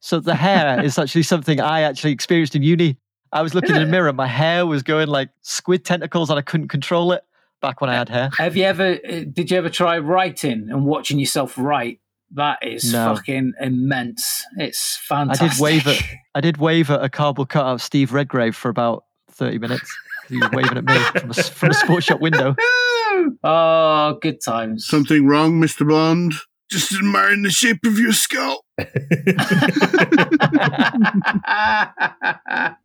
So the hair is actually something I actually experienced in uni. I was looking in a mirror, my hair was going like squid tentacles, and I couldn't control it back when I had hair. Have you ever? uh, Did you ever try writing and watching yourself write? That is No. fucking immense. It's fantastic. I did wave at I did wave at a cardboard cutout of Steve Redgrave for about thirty minutes. He was waving at me from a, s- from a sports shop window. oh, good times. Something wrong, Mr. Bond? Just admiring the shape of your skull.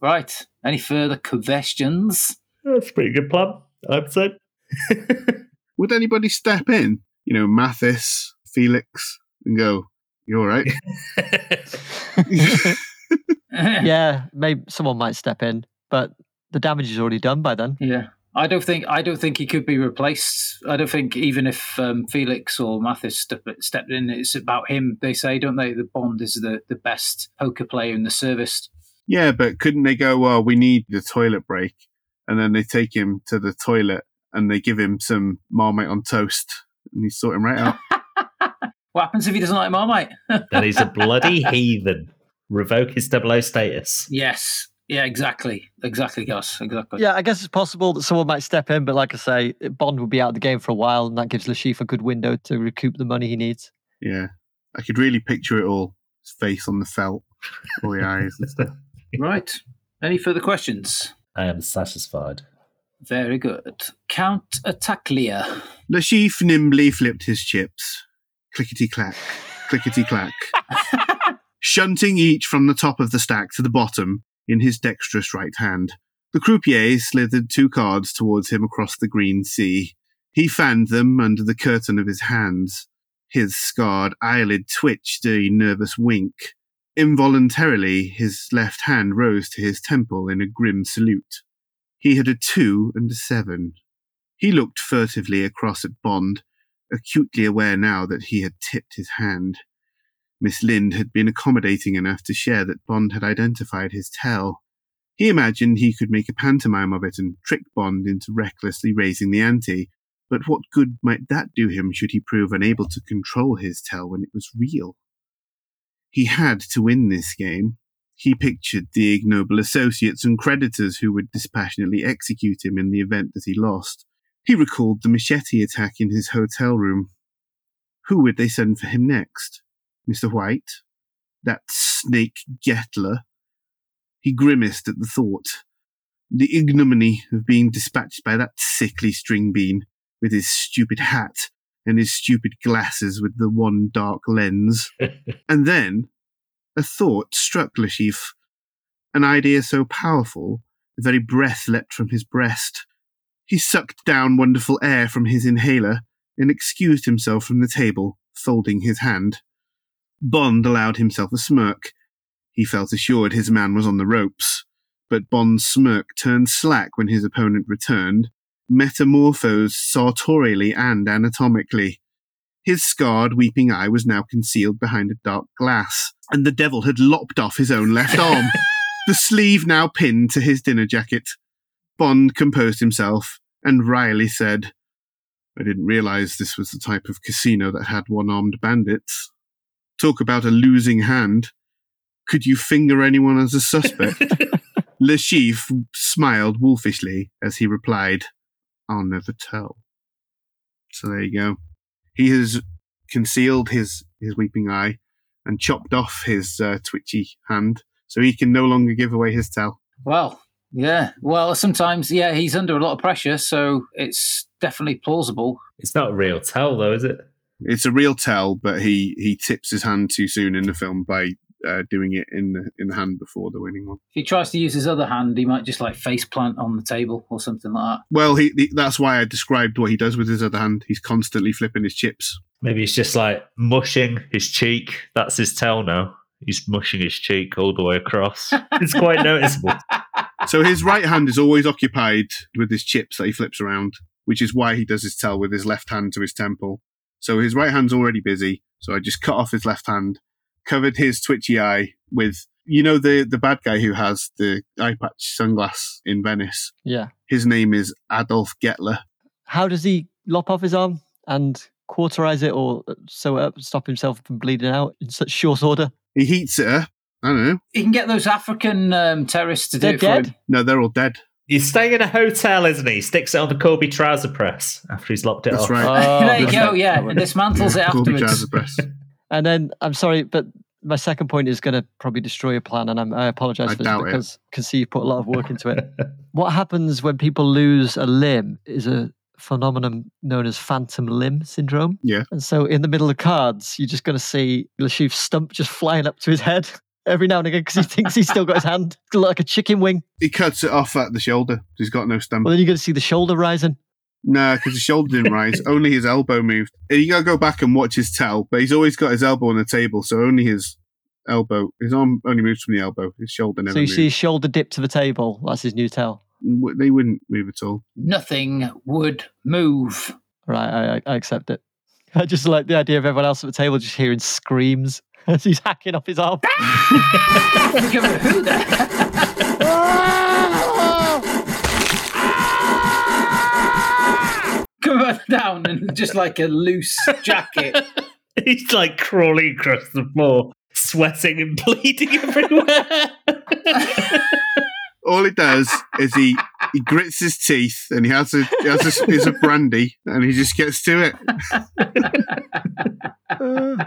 right. Any further questions? That's a pretty good plan, I'd say. Would anybody step in? You know, Mathis, Felix, and go, You all right? yeah, maybe someone might step in, but the damage is already done by then. Yeah. I don't think I don't think he could be replaced. I don't think even if um, Felix or Mathis step, stepped in, it's about him. They say, don't they? The Bond is the, the best poker player in the service. Yeah, but couldn't they go, Well, we need the toilet break? And then they take him to the toilet and they give him some marmite on toast and you sort him right out. What happens if he doesn't like Marmite? That he's a bloody heathen. Revoke his double O status. yes. Yeah, exactly. Exactly, Gus. Exactly. Yeah, I guess it's possible that someone might step in, but like I say, Bond will be out of the game for a while, and that gives Le Chiffre a good window to recoup the money he needs. Yeah. I could really picture it all. His face on the felt, all the eyes and stuff. Right. Any further questions? I am satisfied. Very good. Count Attaclia. Le Chiffre nimbly flipped his chips. Clickety clack, clickety clack. Shunting each from the top of the stack to the bottom in his dexterous right hand. The croupier slithered two cards towards him across the green sea. He fanned them under the curtain of his hands. His scarred eyelid twitched a nervous wink. Involuntarily, his left hand rose to his temple in a grim salute. He had a two and a seven. He looked furtively across at Bond, acutely aware now that he had tipped his hand. Miss Lynd had been accommodating enough to share that Bond had identified his tell. He imagined he could make a pantomime of it and trick Bond into recklessly raising the ante, but what good might that do him should he prove unable to control his tell when it was real? He had to win this game. He pictured the ignoble associates and creditors who would dispassionately execute him in the event that he lost. He recalled the machete attack in his hotel room. Who would they send for him next? Mr. White? That snake Gettler? He grimaced at the thought. The ignominy of being dispatched by that sickly string bean, with his stupid hat and his stupid glasses with the one dark lens. and then a thought struck Le Chiffre. An idea so powerful, the very breath leapt from his breast. He sucked down wonderful air from his inhaler and excused himself from the table, folding his hand. Bond allowed himself a smirk. He felt assured his man was on the ropes, but Bond's smirk turned slack when his opponent returned, metamorphosed sartorially and anatomically. His scarred, weeping eye was now concealed behind a dark glass, and the devil had lopped off his own left arm, the sleeve now pinned to his dinner jacket. Bond composed himself and wryly said, I didn't realize this was the type of casino that had one armed bandits. Talk about a losing hand. Could you finger anyone as a suspect? Le Chiffre smiled wolfishly as he replied, I'll never tell. So there you go. He has concealed his, his weeping eye and chopped off his uh, twitchy hand so he can no longer give away his tell. Well, yeah. Well, sometimes, yeah, he's under a lot of pressure, so it's definitely plausible. It's not a real tell, though, is it? It's a real tell, but he, he tips his hand too soon in the film by uh, doing it in the in the hand before the winning one. If he tries to use his other hand, he might just like face plant on the table or something like that. Well, he, he that's why I described what he does with his other hand. He's constantly flipping his chips. Maybe he's just like mushing his cheek. That's his tell now. He's mushing his cheek all the way across. It's quite noticeable. So his right hand is always occupied with his chips that he flips around, which is why he does his tell with his left hand to his temple. So his right hand's already busy. So I just cut off his left hand, covered his twitchy eye with, you know, the the bad guy who has the eye patch sunglass in Venice. Yeah. His name is Adolf Gettler. How does he lop off his arm and cauterize it or sew it up, stop himself from bleeding out in such short order? He heats it up. I don't know. He can get those African um, terrorists to do They're it for dead. him. No, they're all dead. He's staying in a hotel, isn't he? He sticks it on the Corby trouser press after he's locked it That's off. right. Oh, there you go. Yeah, That works. and dismantles it Corby afterwards. Trouser Press. And then I'm sorry, but my second point is going to probably destroy your plan, and I'm, I apologize I for this doubt it. because I can see you've put a lot of work into it. what happens when people lose a limb is a phenomenon known as phantom limb syndrome. Yeah. And so in the middle of cards, you're just going to see Le stump just flying up to his head every now and again because he thinks he's still got his hand like a chicken wing. He cuts it off at the shoulder. He's got no stump. Well, then you're going to see the shoulder rising. No, because his shoulder didn't rise. only his elbow moved. You gotta go back and watch his tell, but he's always got his elbow on the table, so only his elbow, his arm only moves from the elbow. His shoulder never so you moves. see his shoulder dip to the table. That's his new tell. They wouldn't move at all. Nothing would move. Right, I, I- I accept it. I just like the idea of everyone else at the table just hearing screams as he's hacking off his arm. Give it a hoot there. Come down and just like a loose jacket. he's like crawling across the floor, sweating and bleeding everywhere. All he does is he he grits his teeth and he has a he has a, is a brandy and he just gets to it.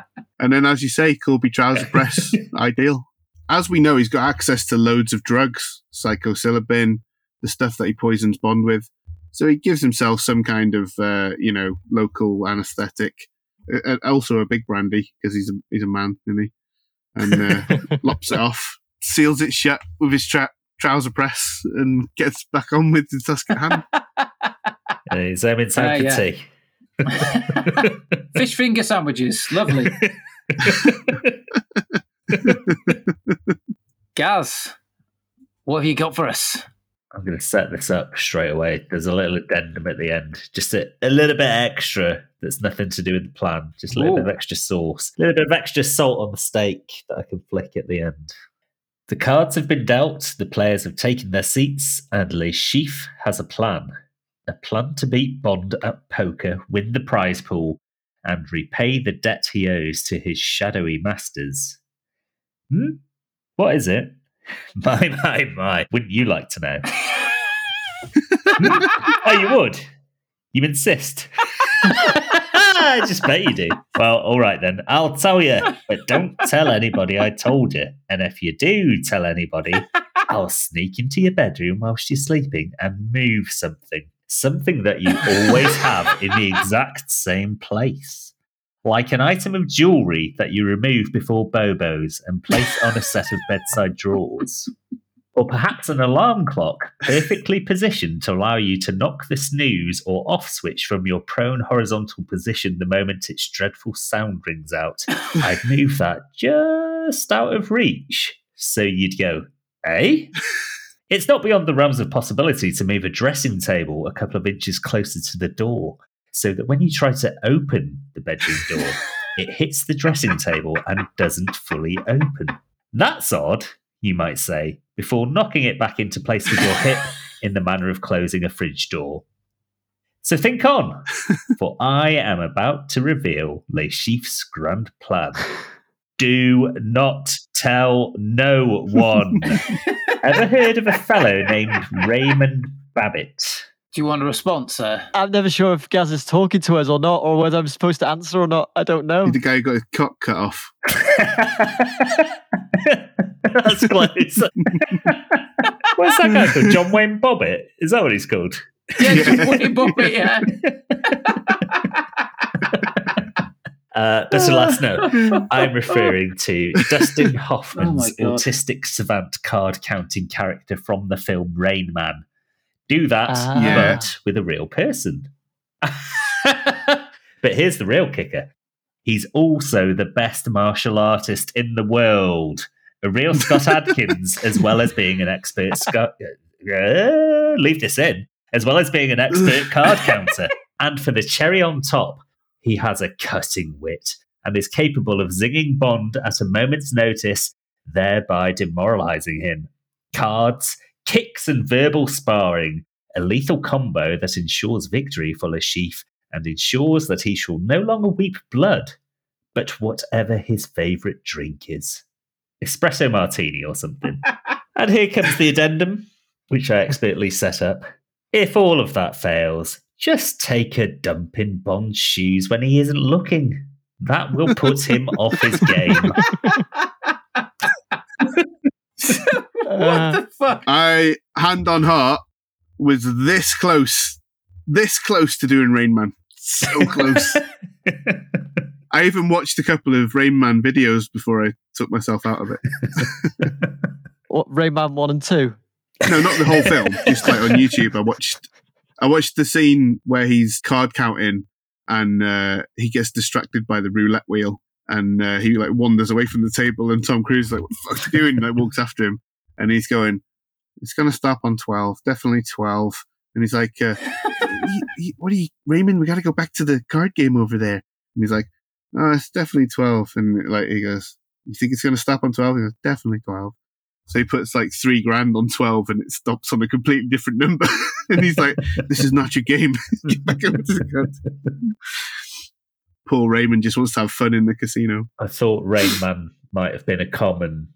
And then, as you say, Corby Trouser Press, ideal. As we know, he's got access to loads of drugs, psychosilibin, the stuff that he poisons Bond with. So he gives himself some kind of, uh, you know, local anaesthetic. Uh, uh, also a big brandy because he's a he's a man, isn't he? And uh, lops it off, seals it shut with his tra- trouser press, and gets back on with the Tuscan hand. And he's aiming time Uh, for yeah. tea. Fish finger sandwiches. Lovely. Gaz, what have you got for us? I'm going to set this up straight away. There's a little addendum at the end, just a, a little bit extra that's nothing to do with the plan, just a little bit of extra sauce, a little bit of extra salt on the steak that I can flick at the end. The cards have been dealt, the players have taken their seats, and Le Chiffre has a plan. A plan to beat Bond at poker, win the prize pool, and repay the debt he owes to his shadowy masters. Hmm? What is it? My, my, my. Wouldn't you like to know? oh, you would? You insist? I just bet you do. Well, all right then. I'll tell you, but don't tell anybody I told you. And if you do tell anybody, I'll sneak into your bedroom whilst you're sleeping and move something. Something that you always have in the exact same place. Like an item of jewellery that you remove before Bobo's and place on a set of bedside drawers. Or perhaps an alarm clock perfectly positioned to allow you to knock the snooze or off switch from your prone horizontal position the moment its dreadful sound rings out. I'd move that just out of reach So you'd go, eh? it's not beyond the realms of possibility to move a dressing table a couple of inches closer to the door so that when you try to open the bedroom door, it hits the dressing table and doesn't fully open. That's odd, you might say, before knocking it back into place with your hip in the manner of closing a fridge door. So think on, for I am about to reveal Le Chiffre's grand plan. Do not tell no one. Ever heard of a fellow named Raymond Babbitt? Do you want a response, sir? I'm never sure if Gaz is talking to us or not, or whether I'm supposed to answer or not. I don't know. The guy who got his cock cut off. That's close. What's that guy called? John Wayne Bobbitt? Is that what he's called? Yeah, just Wayne Bobbitt, yeah. Uh, but to last note, I'm referring to Dustin Hoffman's Oh autistic savant card counting character from the film Rain Man. Do that, Ah. Yeah. but with a real person. but here's the real kicker he's also the best martial artist in the world. A real Scott Adkins, as well as being an expert Scott. Uh, leave this in, as well as being an expert card counter. And for the cherry on top, he has a cutting wit and is capable of zinging Bond at a moment's notice, thereby demoralizing him. Cards, kicks, and verbal sparring, a lethal combo that ensures victory for Chiffre and ensures that he shall no longer weep blood, but whatever his favourite drink is. Espresso martini or something. and here comes the addendum, which I expertly set up. If all of that fails, just take a dump in Bond's shoes when he isn't looking. That will put him off his game. what the fuck? I, hand on heart, was this close, this close to doing Rain Man. So close. I even watched a couple of Rain Man videos before I took myself out of it. What, Rayman 1 and 2? No, not the whole film, just like on YouTube. I watched, I watched the scene where he's card counting and uh, he gets distracted by the roulette wheel and uh, he like wanders away from the table and Tom Cruise is like, what the fuck are you doing? And like walks after him and he's going, it's going to stop on 12, definitely 12. And he's like, uh, "Y- y- what are you, Raymond, we got to go back to the card game over there. And he's like, oh, it's definitely 12. And like, he goes, you think it's going to stop on 12? He goes, definitely 12. So he puts like three grand on 12 and it stops on a completely different number. and he's like, this is not your game. Get back over to the card. Poor Raymond just wants to have fun in the casino. I thought Rain Man might have been a common,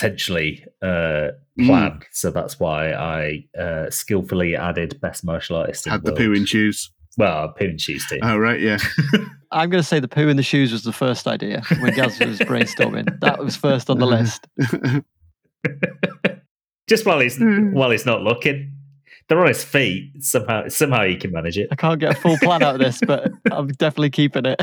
potentially, uh, plan. So that's why I uh, skillfully added Best Martial Artist in Had the world. poo in shoes. Well, poo in shoes too. Oh, right, yeah. I'm going to say the poo in the shoes was the first idea when Gaz was brainstorming. That was first on the list. Just while he's Hmm. while he's not looking. They're on his feet. Somehow somehow he can manage it. I can't get a full plan out of this, but I'm definitely keeping it.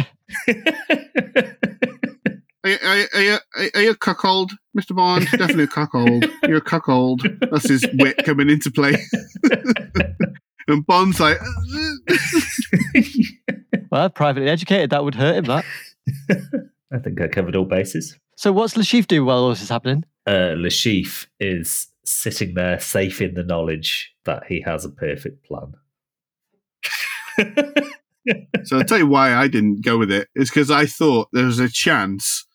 Are, you- are, you- are, you, are you a cuckold, Mr. Bond? Definitely a cuckold. You're a cuckold. That's his wit coming into play. and Bond's like, Well, privately educated, that would hurt him, that. I think I covered all bases. So what's Le Chiffre do while all this is happening? Uh, Le Chiffre is sitting there safe in the knowledge that he has a perfect plan. So I'll tell you why I didn't go with it. it. Is because I thought there was a chance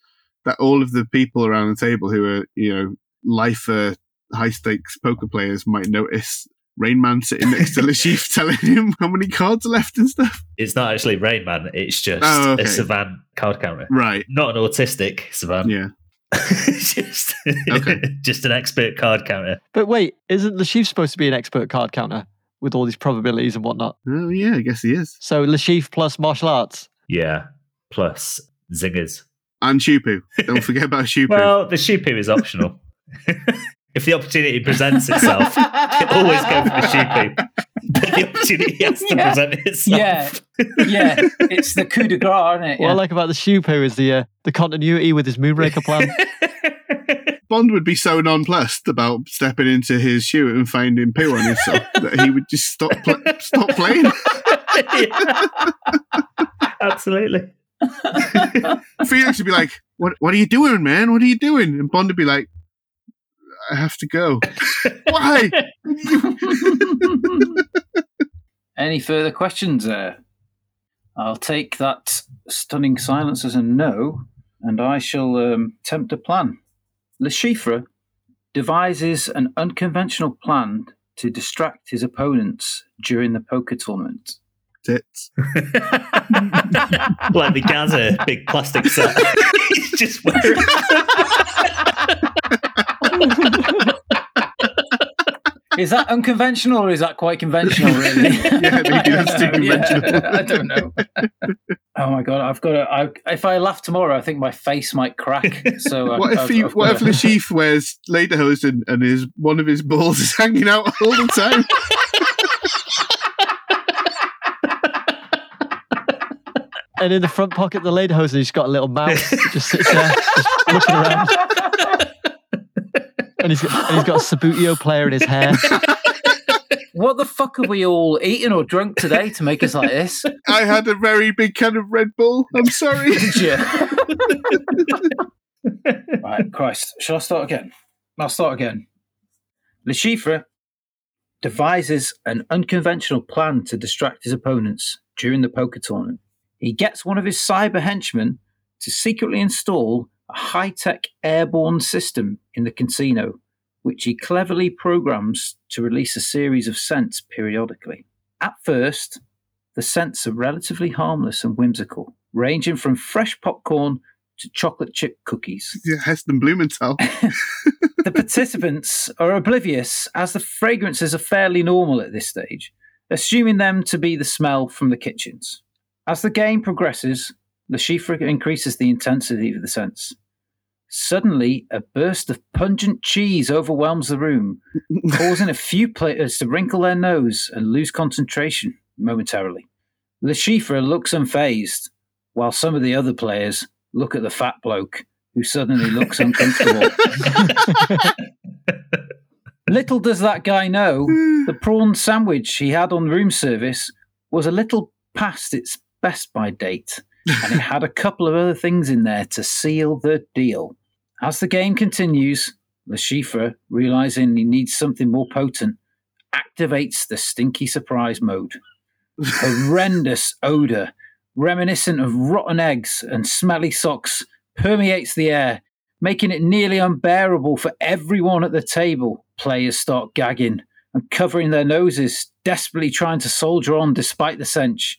that all of the people around the table who are, you know, lifer high stakes poker players might notice Rain Man sitting next to Le Chiffre telling him how many cards are left and stuff. it's not actually Rain Man, it's just Oh, okay. a Savan card counter. Right. Not an autistic Savan. Yeah. just, Okay. just an expert card counter. But wait, isn't Le Chiffre supposed to be an expert card counter with all these probabilities and whatnot? Oh, yeah, I guess he is. So Le Chiffre plus martial arts. Yeah. Plus zingers. And Shupu. Don't forget about Shupu. Well, the Shupu is optional. if the opportunity presents itself, always go for the Shupu. But the opportunity has to Yeah. present itself. Yeah, yeah, it's the coup de grace, isn't it? What I like about the Shupu is the uh, the continuity with his Moonraker plan. Bond would be so nonplussed about stepping into his shoe and finding poo on himself that he would just stop pl- stop playing. Absolutely. Felix would be like, "What? What are you doing, man? What are you doing?" And Bond would be like, I have to go. Why? Any further questions there? I'll take that stunning silence as a no, and I shall um, attempt a plan. Le Chiffre devises an unconventional plan to distract his opponents during the poker tournament. Tits. like the Gaza big plastic set. He's just wearing. Is that unconventional or is that quite conventional, really? Yeah, maybe that's too conventional. I don't know. oh my god, I've got to. I, if I laugh tomorrow, I think my face might crack. So I- What if I've- he, I've what if gotta- Le Chiffre wears lederhosen and his one of his balls is hanging out all the time? And in the front pocket of the lederhosen, he's got a little mouse that just sits there, just looking around. And he's got, and he's got a Subbuteo player in his hair. What the fuck are we all eating or drunk today to make us like this? I had a very big can of Red Bull. I'm sorry. Did you? right, Christ. Shall I start again? I'll start again. Le Chiffre devises an unconventional plan to distract his opponents during the poker tournament. He gets one of his cyber henchmen to secretly install a high tech airborne system in the casino, which he cleverly programs to release a series of scents periodically. At first, the scents are relatively harmless and whimsical, ranging from fresh popcorn to chocolate chip cookies. Yeah, Heston Blumenthal. the participants are oblivious as the fragrances are fairly normal at this stage, assuming them to be the smell from the kitchens. As the game progresses, the Chiffre increases the intensity of the sense. Suddenly, a burst of pungent cheese overwhelms the room, causing a few players to wrinkle their nose and lose concentration momentarily. The Chiffre looks unfazed, while some of the other players look at the fat bloke, who suddenly looks uncomfortable. Little does that guy know, the prawn sandwich he had on room service was a little past its best by date, and it had a couple of other things in there to seal the deal. As the game continues, Le Chiffre, realizing he needs something more potent, activates the stinky surprise mode. Horrendous odor, reminiscent of rotten eggs and smelly socks, permeates the air, making it nearly unbearable for everyone at the table. Players start gagging and covering their noses, desperately trying to soldier on despite the stench.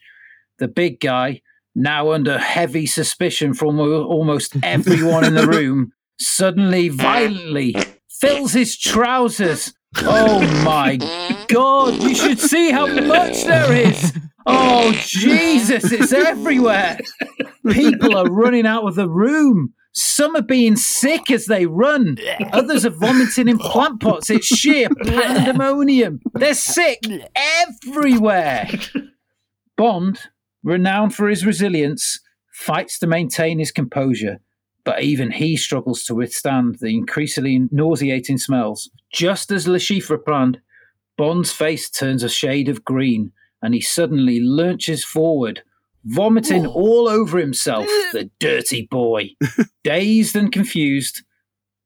The big guy, now under heavy suspicion from almost everyone in the room, suddenly violently fills his trousers. Oh my god, you should see how much there is! Oh Jesus, it's everywhere! People are running out of the room. Some are being sick as they run. Others are vomiting in plant pots. It's sheer pandemonium. They're sick everywhere. Bond, renowned for his resilience, fights to maintain his composure, but even he struggles to withstand the increasingly nauseating smells. Just as Le Chiffre planned, Bond's face turns a shade of green and he suddenly lurches forward, vomiting all over himself, the dirty boy. Dazed and confused,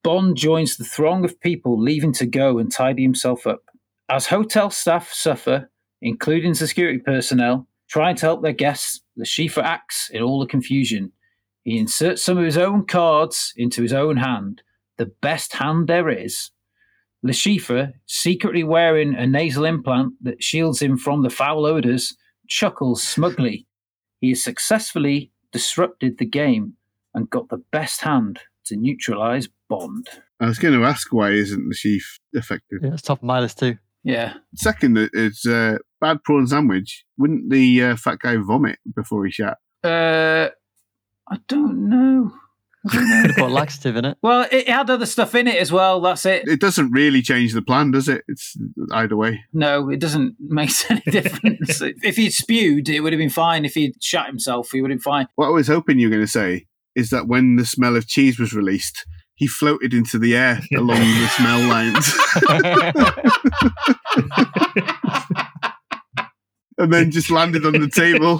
Bond joins the throng of people leaving to go and tidy himself up. As hotel staff suffer, including security personnel, trying to help their guests, the Chiffre acts in all the confusion. He inserts some of his own cards into his own hand, the best hand there is. Le Chiffre, secretly wearing a nasal implant that shields him from the foul odors, chuckles smugly. He has successfully disrupted the game and got the best hand to neutralize Bond. I was going to ask why isn't the chief effective? Yeah, it's top of my list too. Yeah. Second is uh, bad prawn sandwich. Wouldn't the uh, fat guy vomit before he shat? Uh, I don't know. I. Could have put laxative in it. well, it had other stuff in it as well. That's it. It doesn't really change the plan, does it? It's either way. No, it doesn't make any difference. if he'd spewed, it would have been fine. If he'd shot himself, he would have been fine. What I was hoping you were going to say is that when the smell of cheese was released, he floated into the air along the smell lines and then just landed on the table.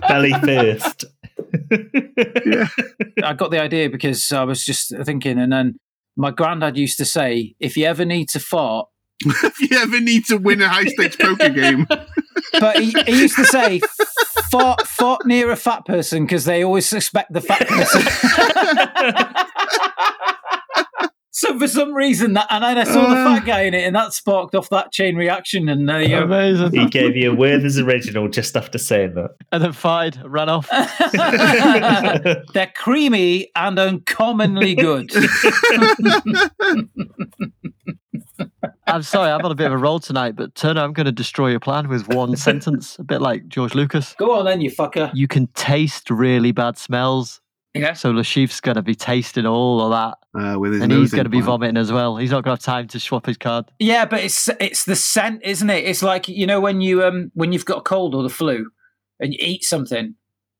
Belly first. yeah. I got the idea because I was just thinking, and then my granddad used to say, if you ever need to fart, if you ever need to win a high stakes poker game, but he, he used to say, fart, fart near a fat person because they always suspect the fat person. So for some reason, that and then I saw the Uh. fat guy in it, and that sparked off that chain reaction. And there you go. Amazing. He gave you a Werther's original just after saying that, and then fired, ran off. They're creamy and uncommonly good. I'm sorry, I'm on a bit of a roll tonight, but Turner, I'm going to destroy your plan with one sentence, a bit like George Lucas. Go on then, you fucker. You can taste really bad smells. Yeah. So Le Chiffre's going to be tasting all of that. uh, with his and he's going to be vomiting as well. He's not going to have time to swap his card. Yeah, but it's it's the scent, isn't it? It's like you know when you um when you've got a cold or the flu, and you eat something,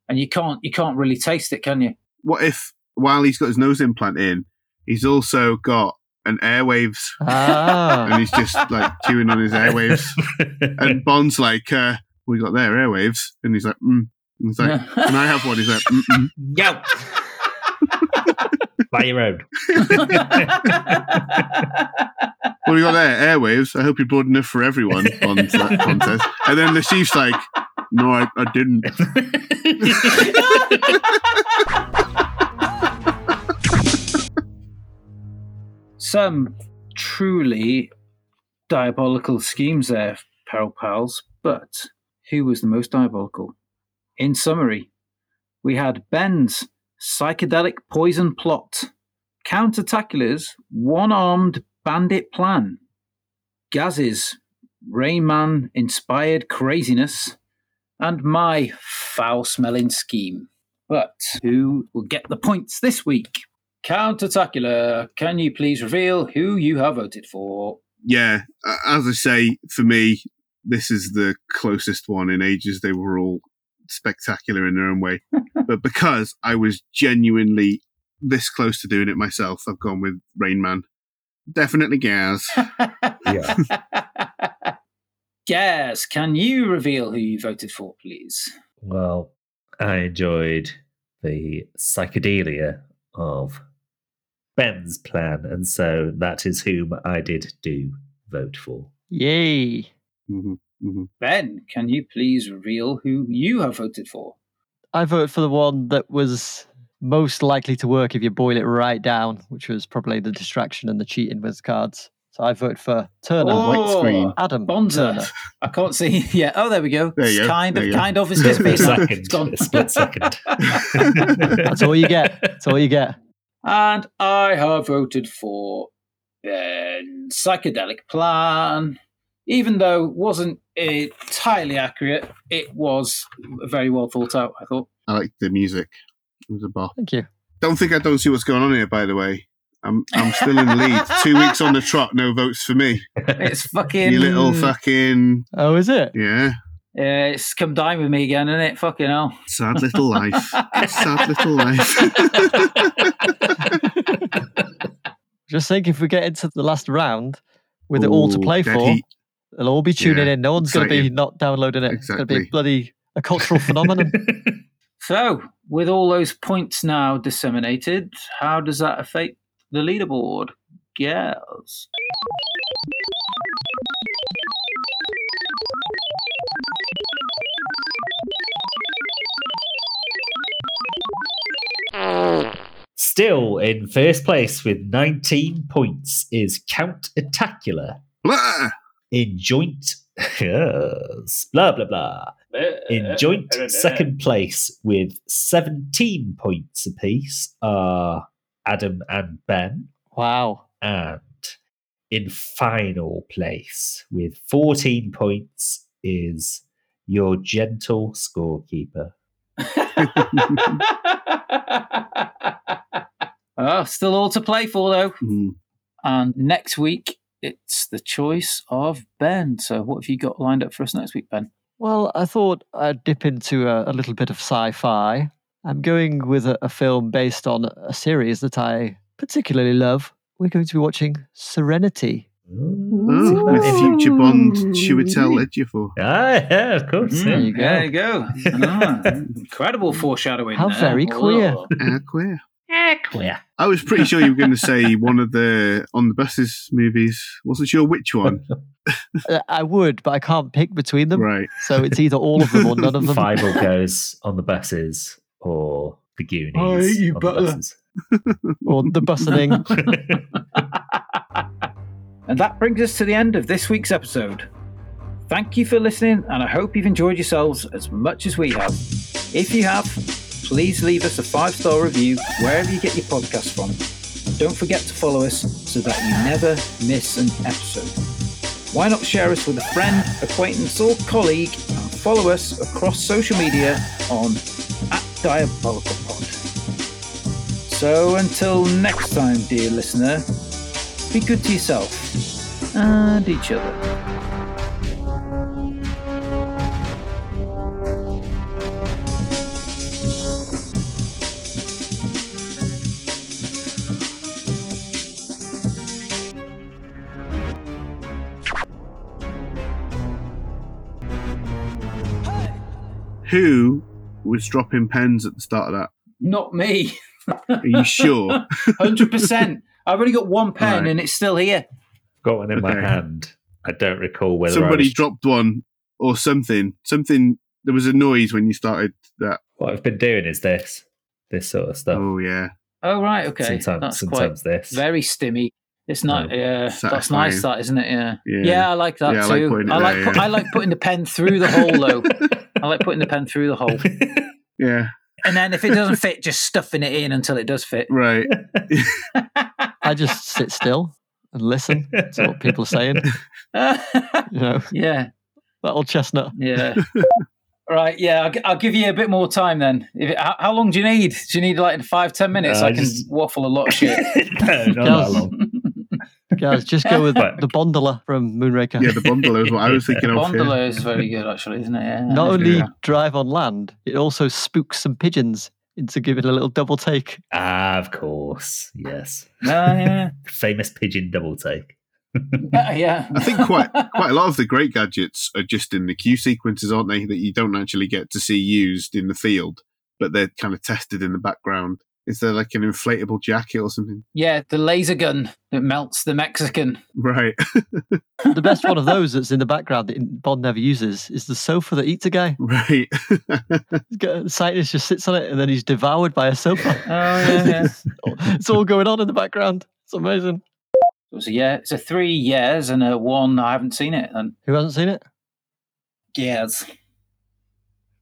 and you can't you can't really taste it, can you? What if while he's got his nose implant in, he's also got an airwaves Ah. and he's just like chewing on his airwaves. And Bond's like, uh, "We got their airwaves," and he's like, mm. And he's like, "Can I have one?" He's like, Mm-mm. Go. Buy your own. "What do you got there? Airwaves. I hope you brought enough for everyone." Bond like, Bond says, and then the chief's like, "No, I, I didn't." Some truly diabolical schemes there, Peril Pals, but who was the most diabolical? In summary, we had Ben's psychedelic poison plot, Count Attacula's one armed bandit plan, Gaz's Rain Man inspired craziness, and my foul smelling scheme. But who will get the points this week? Count Attacula, can you please reveal who you have voted for? Yeah, as I say, for me, this is the closest one in ages. They were all spectacular in their own way, but because I was genuinely this close to doing it myself, I've gone with Rain Man. Definitely Gaz. Yeah. Gaz, can you reveal who you voted for, please? Well, I enjoyed the psychedelia of Ben's plan, and so that is whom I did do vote for. Yay. hmm hmm Ben, can you please reveal who you have voted for? I voted for the one that was most likely to work if you boil it right down, which was probably the distraction and the cheating with cards. So I voted for Turner. white screen. Adam Bonza. Turner. I can't see. Yeah. Oh, there we go. There you It's go. Kind There of, you go. kind of. It's Split just me. second. It's gone. A split second. That's all you get. That's all you get. And I have voted for Ben's psychedelic plan. Even though it wasn't entirely accurate, it was very well thought out, I thought. I like the music. It was a bop. Thank you. Don't think I don't see what's going on here, by the way. I'm I'm still in the lead. Two weeks on the trot, no votes for me. It's fucking. You little fucking Oh, is it? yeah. Yeah, it's come down with me again, isn't it? Fucking hell. Sad little life. Sad little life. Just think if we get into the last round with it all to play dead for, heat. They'll all be tuning Yeah, in. No one's going to be exciting. not downloading it. It's going to be Exactly. bloody a cultural phenomenon. So, with all those points now disseminated, how does that affect the leaderboard? Yes. Still in first place with 19 points is Count Attacula Blah! in joint. Yes, blah, blah, blah. In joint second place with 17 points apiece are Adam and Ben. wow. And in final place with 14 points is your gentle scorekeeper. oh, still all to play for, though. Mm. And next week, it's the choice of Ben. So, what have you got lined up for us next week, Ben? Well, I thought I'd dip into a, a little bit of sci fi. I'm going with a, a film based on a series that I particularly love. We're going to be watching Serenity. Oh, with future Bond Chiwetel Ejiofor. Ah, yeah, of course. Mm, There you go. There you go. Ah, incredible foreshadowing. How there. very queer. Uh, queer. Yeah, clear. I was pretty sure you were going to say one of the on the buses movies. Wasn't sure which one. Uh, I would, but I can't pick between them. right. So it's either all of them or none of them. Fievel goes on the buses or the Goonies I hate you, on Butler. the buses. Or the bussening. And that brings us to the end of this week's episode. Thank you for listening, and I hope you've enjoyed yourselves as much as we have. If you have, please leave us a five star review wherever you get your podcast from. And don't forget to follow us so that you never miss an episode. Why not share us with a friend, acquaintance, or colleague and follow us across social media on at Diabolical. So until next time, dear listener, be good to yourself and each other. Who was dropping pens at the start of that? Not me. Are you sure? Hundred percent. I've only got one pen Right. and it's still here. Got one in my hand. I don't recall whether I Somebody was- dropped one or something. Something. There was a noise when you started that. what I've been doing is this, this sort of stuff. Oh yeah. Oh right, okay. sometimes, That's sometimes this. very stimmy. It's not. Oh, yeah, that's nice. That isn't it? Yeah. Yeah. Yeah, I like that Yeah, I like too. putting I like. there, put- yeah. I like putting the pen through the hole though. I like putting the pen through the hole, Yeah. and then if it doesn't fit, just stuffing it in until it does fit. Right. I just sit still and listen to what people are saying. You know, yeah, that old chestnut. yeah. Right, yeah, I'll, I'll give you a bit more time then. If how, how long do you need? Do you need like five, ten minutes? Uh, I can just- waffle a lot of shit. no, not that long. Guys, just go with But- the Bondola from Moonraker. Yeah. The bundle is what I was thinking of. yeah. Gondola is very good, actually, isn't it? Yeah. Not only Yeah. drive on land, it also spooks some pigeons into giving a little double take. Ah, of course. Yes. No, yeah, Famous pigeon double take. yeah, yeah. I think quite quite a lot of the great gadgets are just in the Q sequences, aren't they? That you don't actually get to see used in the field, but they're kind of tested in the background. Is there like an inflatable jacket or something? Yeah, the laser gun that melts the Mexican. Right, The best one of those that's in the background that Bond never uses is the sofa that eats a guy. right. He's The scientist just sits on it and then he's devoured by a sofa. Oh yeah, yeah. it's all going on in the background. It's amazing. It was a yeah. It's a three years and a one. I haven't seen it. And Who hasn't seen it? years.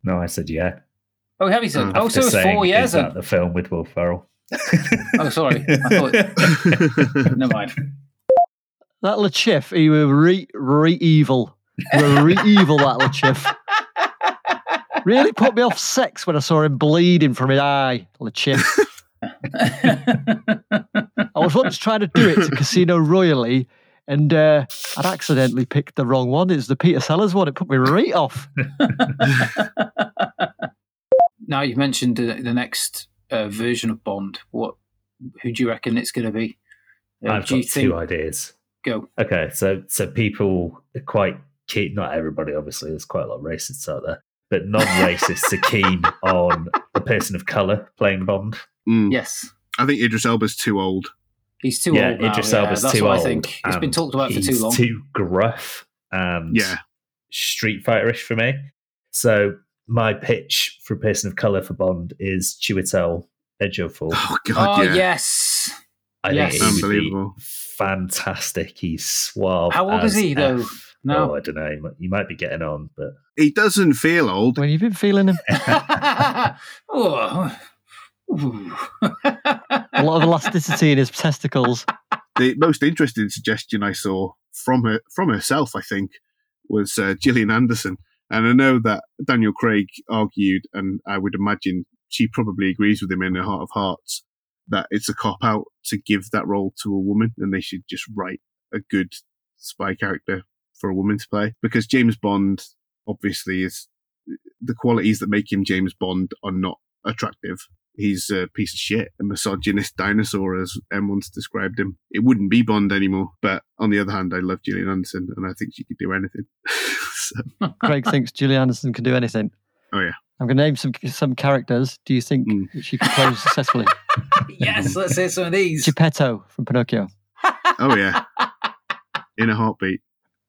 No, I said yeah. Oh, have you said? Mm. Oh, so Just it's four years. Is that the film with Will Ferrell? Oh, sorry. I thought. Never mind. That Le Chiffre, he was re, re evil. He was re evil, that Le Chiffre. Really put me off sex when I saw him bleeding from his eye, Le Chiffre. I was once trying to do it to Casino Royale, and uh, I'd accidentally picked the wrong one. It was the Peter Sellers one. It put me right off. Now you've mentioned the, the next uh, version of Bond. What? Who do you reckon it's going to be? Uh, I've do you got think? two ideas. Go. Okay, so so people are quite keen. Not everybody, obviously. There's quite a lot of racists out there, but non-racists are keen on a person of color playing Bond. Mm. Yes, I think Idris Elba's too old. he's too yeah, old now. Idris yeah, Elba's that's too what old. I think. It's been talked about for too long. Too gruff and Yeah. Street Fighter-ish for me. So my pitch for a person of color for Bond is Chiwetel Ejiofor. Oh God, oh yeah. yes. I yes. think he would be Unbelievable. fantastic. He's suave. How old is as he, though? F. No. Oh, I don't know. He might, he might be getting on, but He doesn't feel old. When you've been feeling him, oh. A lot of elasticity in his testicles. The most interesting suggestion I saw from her from herself, I think, was uh, Gillian Anderson. And I know that Daniel Craig argued, and I would imagine she probably agrees with him in her heart of hearts, that it's a cop out to give that role to a woman, and they should just write a good spy character for a woman to play. Because James Bond obviously is the qualities that make him James Bond are not attractive. He's a piece of shit, a misogynist dinosaur, as M once described him. It wouldn't be Bond anymore. But on the other hand, I love Gillian Anderson, and I think she could do anything. so, Craig thinks Gillian Anderson can do anything. Oh, yeah. I'm going to name some some characters. Do you think Mm. she could play them successfully? yes, let's hear some of these. Geppetto from Pinocchio. Oh yeah, in a heartbeat.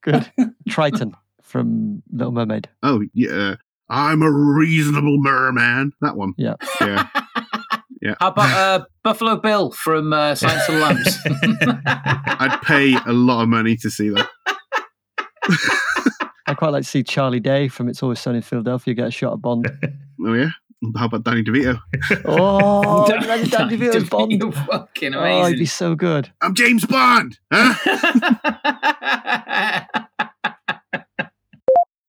Good. Triton from Little Mermaid. Oh yeah, I'm a reasonable merman. That one. Yeah. Yeah. How about uh, Buffalo Bill from uh, Silence of the Lambs? I'd pay a lot of money to see that. I quite like to see Charlie Day from It's Always Sunny in Philadelphia get a shot at Bond. Oh yeah. How about Danny DeVito? Oh, Danny Dan DeVito's Bond. DeVito, Fucking Oh, he'd be so good. I'm James Bond. Huh?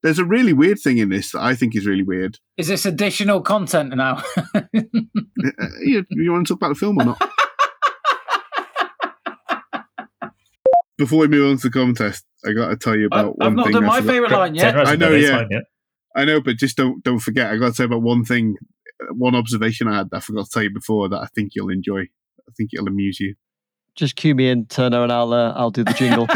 There's a really weird thing in this that I think is really weird. Is this additional content now? Uh, you, you want to talk about the film or not? Before we move on to the contest, I got to tell you about I- about I've one not thing. done my favourite line yet. I know, yeah. fine, yeah. I know, but just don't don't forget. I got to say about one thing, uh, one observation I had that I forgot to tell you before that I think you'll enjoy. I think it'll amuse you. Just cue me in, Turner, and I'll uh, I'll do the jingle.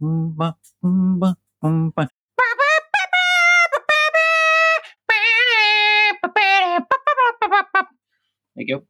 Thank you.